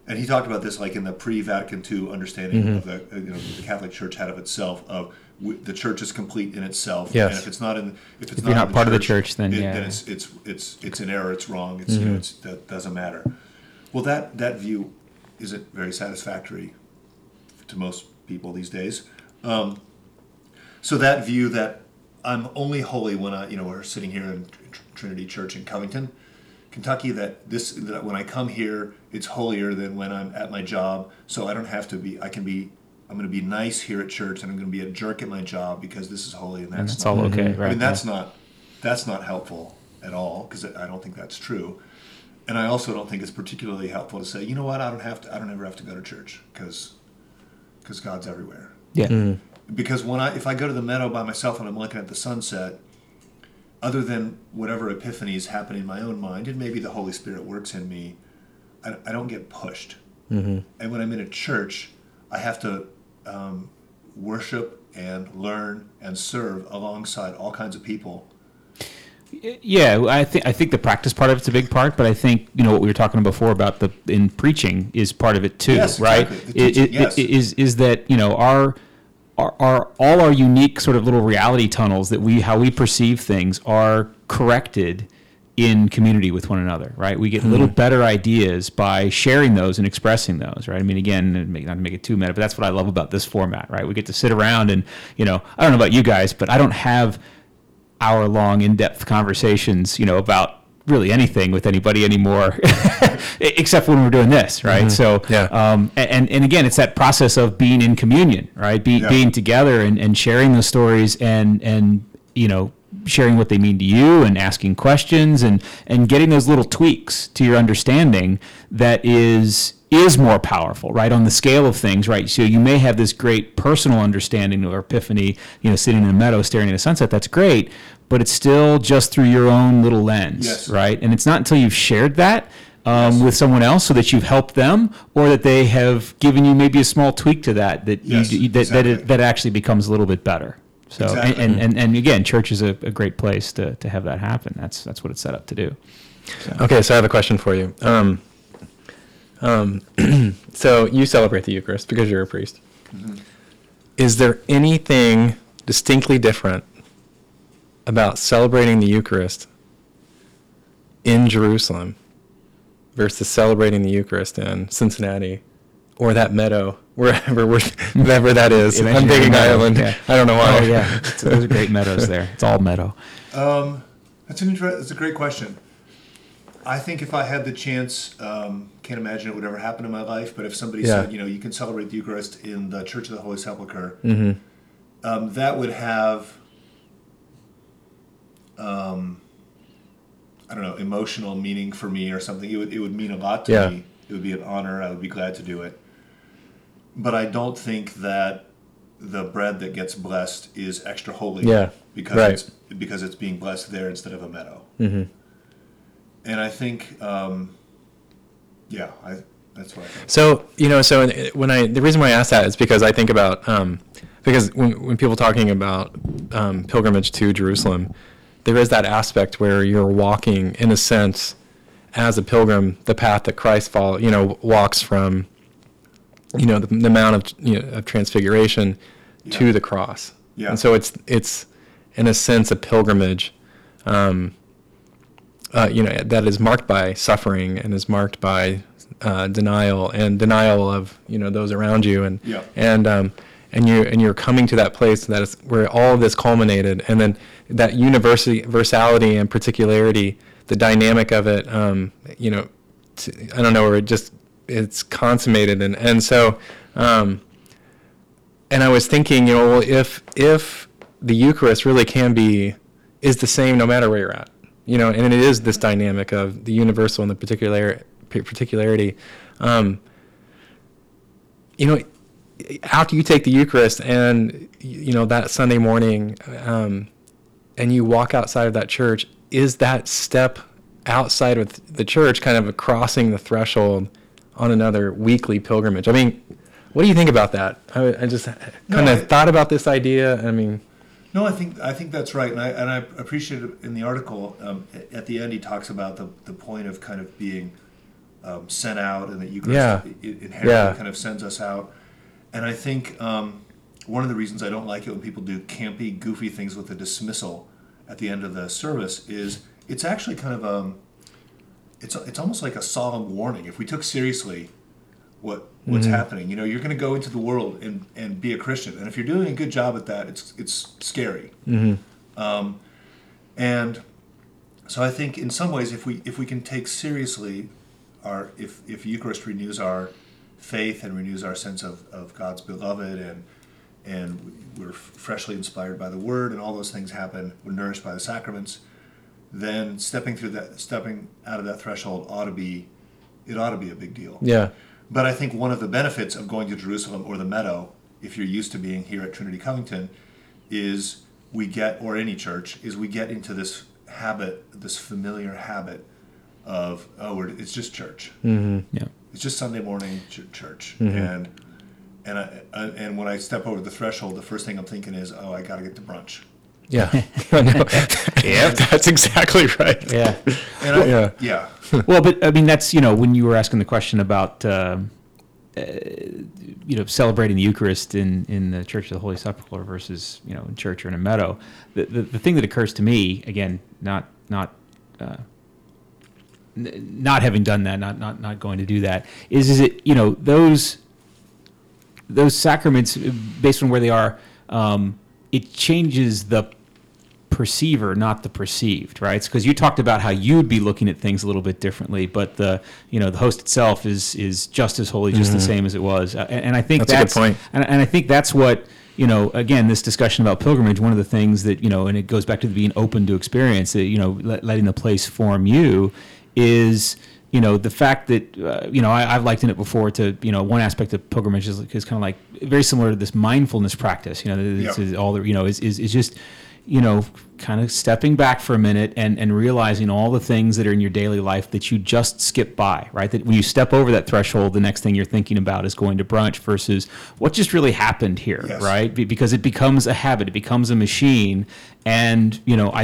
and he talked about this like in the pre-Vatican II understanding of the uh, you know the Catholic Church had of itself of w- the church is complete in itself. Yes. And if it's not in if it's If you're not, not part of the church, then it- yeah. then it's it's it's it's an error. It's wrong. It's you know it's that doesn't matter. Well, that that view isn't very satisfactory to most people these days. Um, so that view that I'm only holy when I you know we're sitting here in Trinity Church in Covington, Kentucky. That this that when I come here, it's holier than when I'm at my job. So I don't have to be. I can be. I'm going to be nice here at church, and I'm going to be a jerk at my job because this is holy, and that's It's not all okay. Right. I mean, that's not that's not helpful at all because I don't think that's true. And I also don't think it's particularly helpful to say, you know what, I don't have to, I don't ever have to go to church because because God's everywhere. yeah. Mm. Because when I if I go to the meadow by myself and I'm looking at the sunset, other than whatever epiphanies happen in my own mind, and maybe the Holy Spirit works in me, I, I don't get pushed. And when I'm in a church, I have to um, worship and learn and serve alongside all kinds of people Yeah, I think I think the practice part of it's a big part, but I think you know what we were talking before about the in preaching is part of it too, Yes, right? exactly. The It- it- yes. it is is that you know our, our our all our unique sort of little reality tunnels that we how we perceive things are corrected in community with one another, right? We get little hmm. better ideas by sharing those and expressing those, right? I mean, again, not to make it too meta, but that's what I love about this format, right? We get to sit around and you know, I don't know about you guys, but I don't have hour long in depth conversations, you know, about really anything with anybody anymore, except when we're doing this, right? So, Yeah. um, and, and again, it's that process of being in communion, right? Be, Yeah. Being together and, and sharing those stories and, and, you know, sharing what they mean to you and asking questions and, and getting those little tweaks to your understanding that is, is more powerful, right? On the scale of things, right? So you may have this great personal understanding or epiphany, you know, sitting in a meadow staring at a sunset. That's great, but it's still just through your own little lens, Yes. right? And it's not until you've shared that um, Yes. with someone else, so that you've helped them, or that they have given you maybe a small tweak to that that Yes, you, that that, exactly. it, that actually becomes a little bit better. So Exactly. and, and, and, and again, church is a, a great place to, to have that happen. That's that's what it's set up to do. Okay, so I have a question for you. Um, um, so you celebrate the Eucharist because you're a priest. Is there anything distinctly different about celebrating the Eucharist in Jerusalem versus celebrating the Eucharist in Cincinnati or that meadow, wherever, wherever that is? I'm Imaginary thinking meadow, Ireland. yeah. I don't know why. Oh yeah, It's- those great meadows there. It's all meadow. Um, that's an inter- that's a great question. I think if I had the chance, um, can't imagine it would ever happen in my life. But if somebody Yeah. said, you know, you can celebrate the Eucharist in the Church of the Holy Sepulchre, Mm-hmm. um, that would have, um, I don't know, emotional meaning for me or something. It would it would mean a lot to Yeah. me. It would be an honor. I would be glad to do it. But I don't think that the bread that gets blessed is extra holy. Yeah, because right. it's because it's being blessed there instead of a meadow. Mm-hmm. And I think, um, yeah, I that's what I think. So you know, so when I the reason why I ask that is because I think about um, because when when people talking about um, pilgrimage to Jerusalem, there is that aspect where you're walking in a sense as a pilgrim the path that Christ follow you know walks from you know the, the mount of you know, of transfiguration Yeah. to the cross. Yeah. And so it's it's in a sense a pilgrimage. Um, uh, you know that is marked by suffering and is marked by uh, denial and denial of you know those around you and Yeah. and um, and you and you're coming to that place that is where all of this culminated and then that universality and particularity the dynamic of it um, you know I don't know where it just it's consummated and and so um, and I was thinking you know well if if the Eucharist really can be is the same no matter where you're at. You know, and it is this dynamic of the universal and the particular particularity. Um, you know, after you take the Eucharist and you know that Sunday morning, um, and you walk outside of that church, is that step outside of the church kind of crossing the threshold on another weekly pilgrimage? I mean, what do you think about that? I, I just kind No, of I- thought about this idea. I mean, No, I think I think that's right, and I and I appreciate it in the article. Um, at the end, he talks about the the point of kind of being um, sent out, and that Eucharist Yeah. inherently Yeah. kind of sends us out. And I think um, one of the reasons I don't like it when people do campy, goofy things with a dismissal at the end of the service is it's actually kind of um, it's it's almost like a solemn warning. If we took seriously what what's happening, you know, you're going to go into the world and, and be a Christian, and if you're doing a good job at that, it's it's scary. Um, and so I think in some ways, if we if we can take seriously our if if Eucharist renews our faith and renews our sense of, of God's beloved and and we're freshly inspired by the Word and all those things happen, we're nourished by the sacraments, then stepping through that stepping out of that threshold ought to be it ought to be a big deal. yeah, But I think one of the benefits of going to Jerusalem or the Meadow, if you're used to being here at Trinity Covington, is we get, or any church, is we get into this habit, this familiar habit of, oh, we're, it's just church. Mm-hmm. Yeah. It's just Sunday morning ch- church. Mm-hmm. And and I, I, and when I step over the threshold, the first thing I'm thinking is, oh, I got to get to brunch. yeah, yeah, that's exactly right. Yeah. And I, Yeah. yeah. well, but I mean, that's you know when you were asking the question about um, uh, you know celebrating the Eucharist in in the Church of the Holy Sepulchre versus you know in church or in a meadow. The the, the thing that occurs to me again, not not. Uh, n- not having done that, not not not going to do that, is is it you know those those sacraments based on where they are, um, it changes the perceiver, not the perceived, right? Because you talked about how you'd be looking at things a little bit differently, but the you know the host itself is is just as holy, just the same as it was, and, and I think Mm-hmm. That's a good point. And, and I think that's what you know. Again, this discussion about pilgrimage, one of the things that you know, and it goes back to being open to experience, you know, letting the place form you, is you know the fact that uh, you know I, I've likened it before to you know one aspect of pilgrimage is, is kind of like very similar to this mindfulness practice. You know, this Yeah. is all the you know is is, is just you know kind of stepping back for a minute and and realizing all the things that are in your daily life that you just skip by right? That when you step over that threshold the next thing you're thinking about is going to brunch versus what just really happened here Yes. right? Because it becomes a habit it becomes a machine. And you know i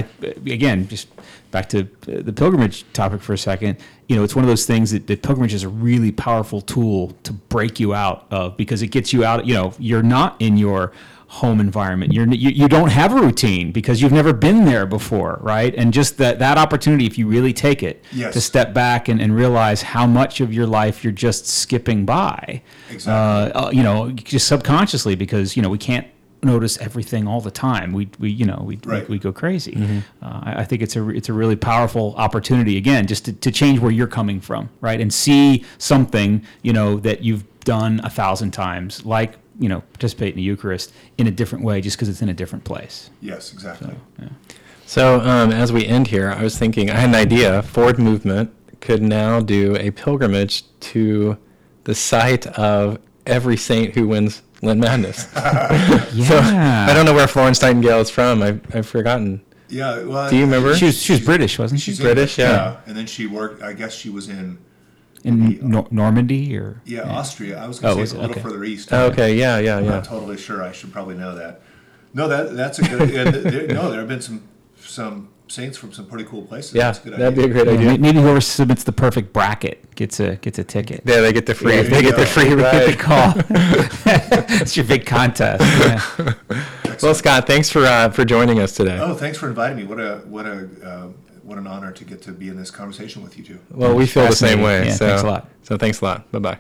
again just back to uh, the pilgrimage topic for a second you know it's one of those things that, that pilgrimage is a really powerful tool to break you out of because it gets you out you know you're not in your home environment. You're you, you don't have a routine because you've never been there before right? And just that that opportunity if you really take it Yes. to step back and, and realize how much of your life you're just skipping by. Exactly. uh, uh, you know just subconsciously because you know we can't notice everything all the time. We, we you know we, Right. we, we go crazy. Uh, I, I think it's a it's a really powerful opportunity again just to, to change where you're coming from right? And see something you know that you've done a thousand times like you know participate in the Eucharist in a different way just because it's in a different place Yes, exactly. So um, as we end here, I was thinking I had an idea. Forward Movement could now do a pilgrimage to the site of every saint who wins Lent Madness. yeah So I don't know where Florence Nightingale is from. I've, I've forgotten. Yeah. Well, Do you remember? she was she was British wasn't she She's British, in, yeah. And then she worked. I guess she was in in Nor- Normandy or yeah, Austria. I was Oh, going to was say it? a little Okay. further east. Oh, okay, yeah, yeah, I'm yeah. not totally sure. I should probably know that. No, that that's a good. yeah, there, no, there have been some some saints from some pretty cool places. Yeah, That's a good that'd be a idea. great Yeah, idea. maybe whoever submits the perfect bracket gets a gets a ticket. Yeah, they get the free. Yeah, they get the go. free Get the ride. call. it's your big contest. Yeah. Well, Scott, thanks for uh, for joining us today. Oh, thanks for inviting me. What a what a uh, what an honor to get to be in this conversation with you two. Well, we feel the same way. Yeah, so, thanks a lot. So thanks a lot. Bye bye.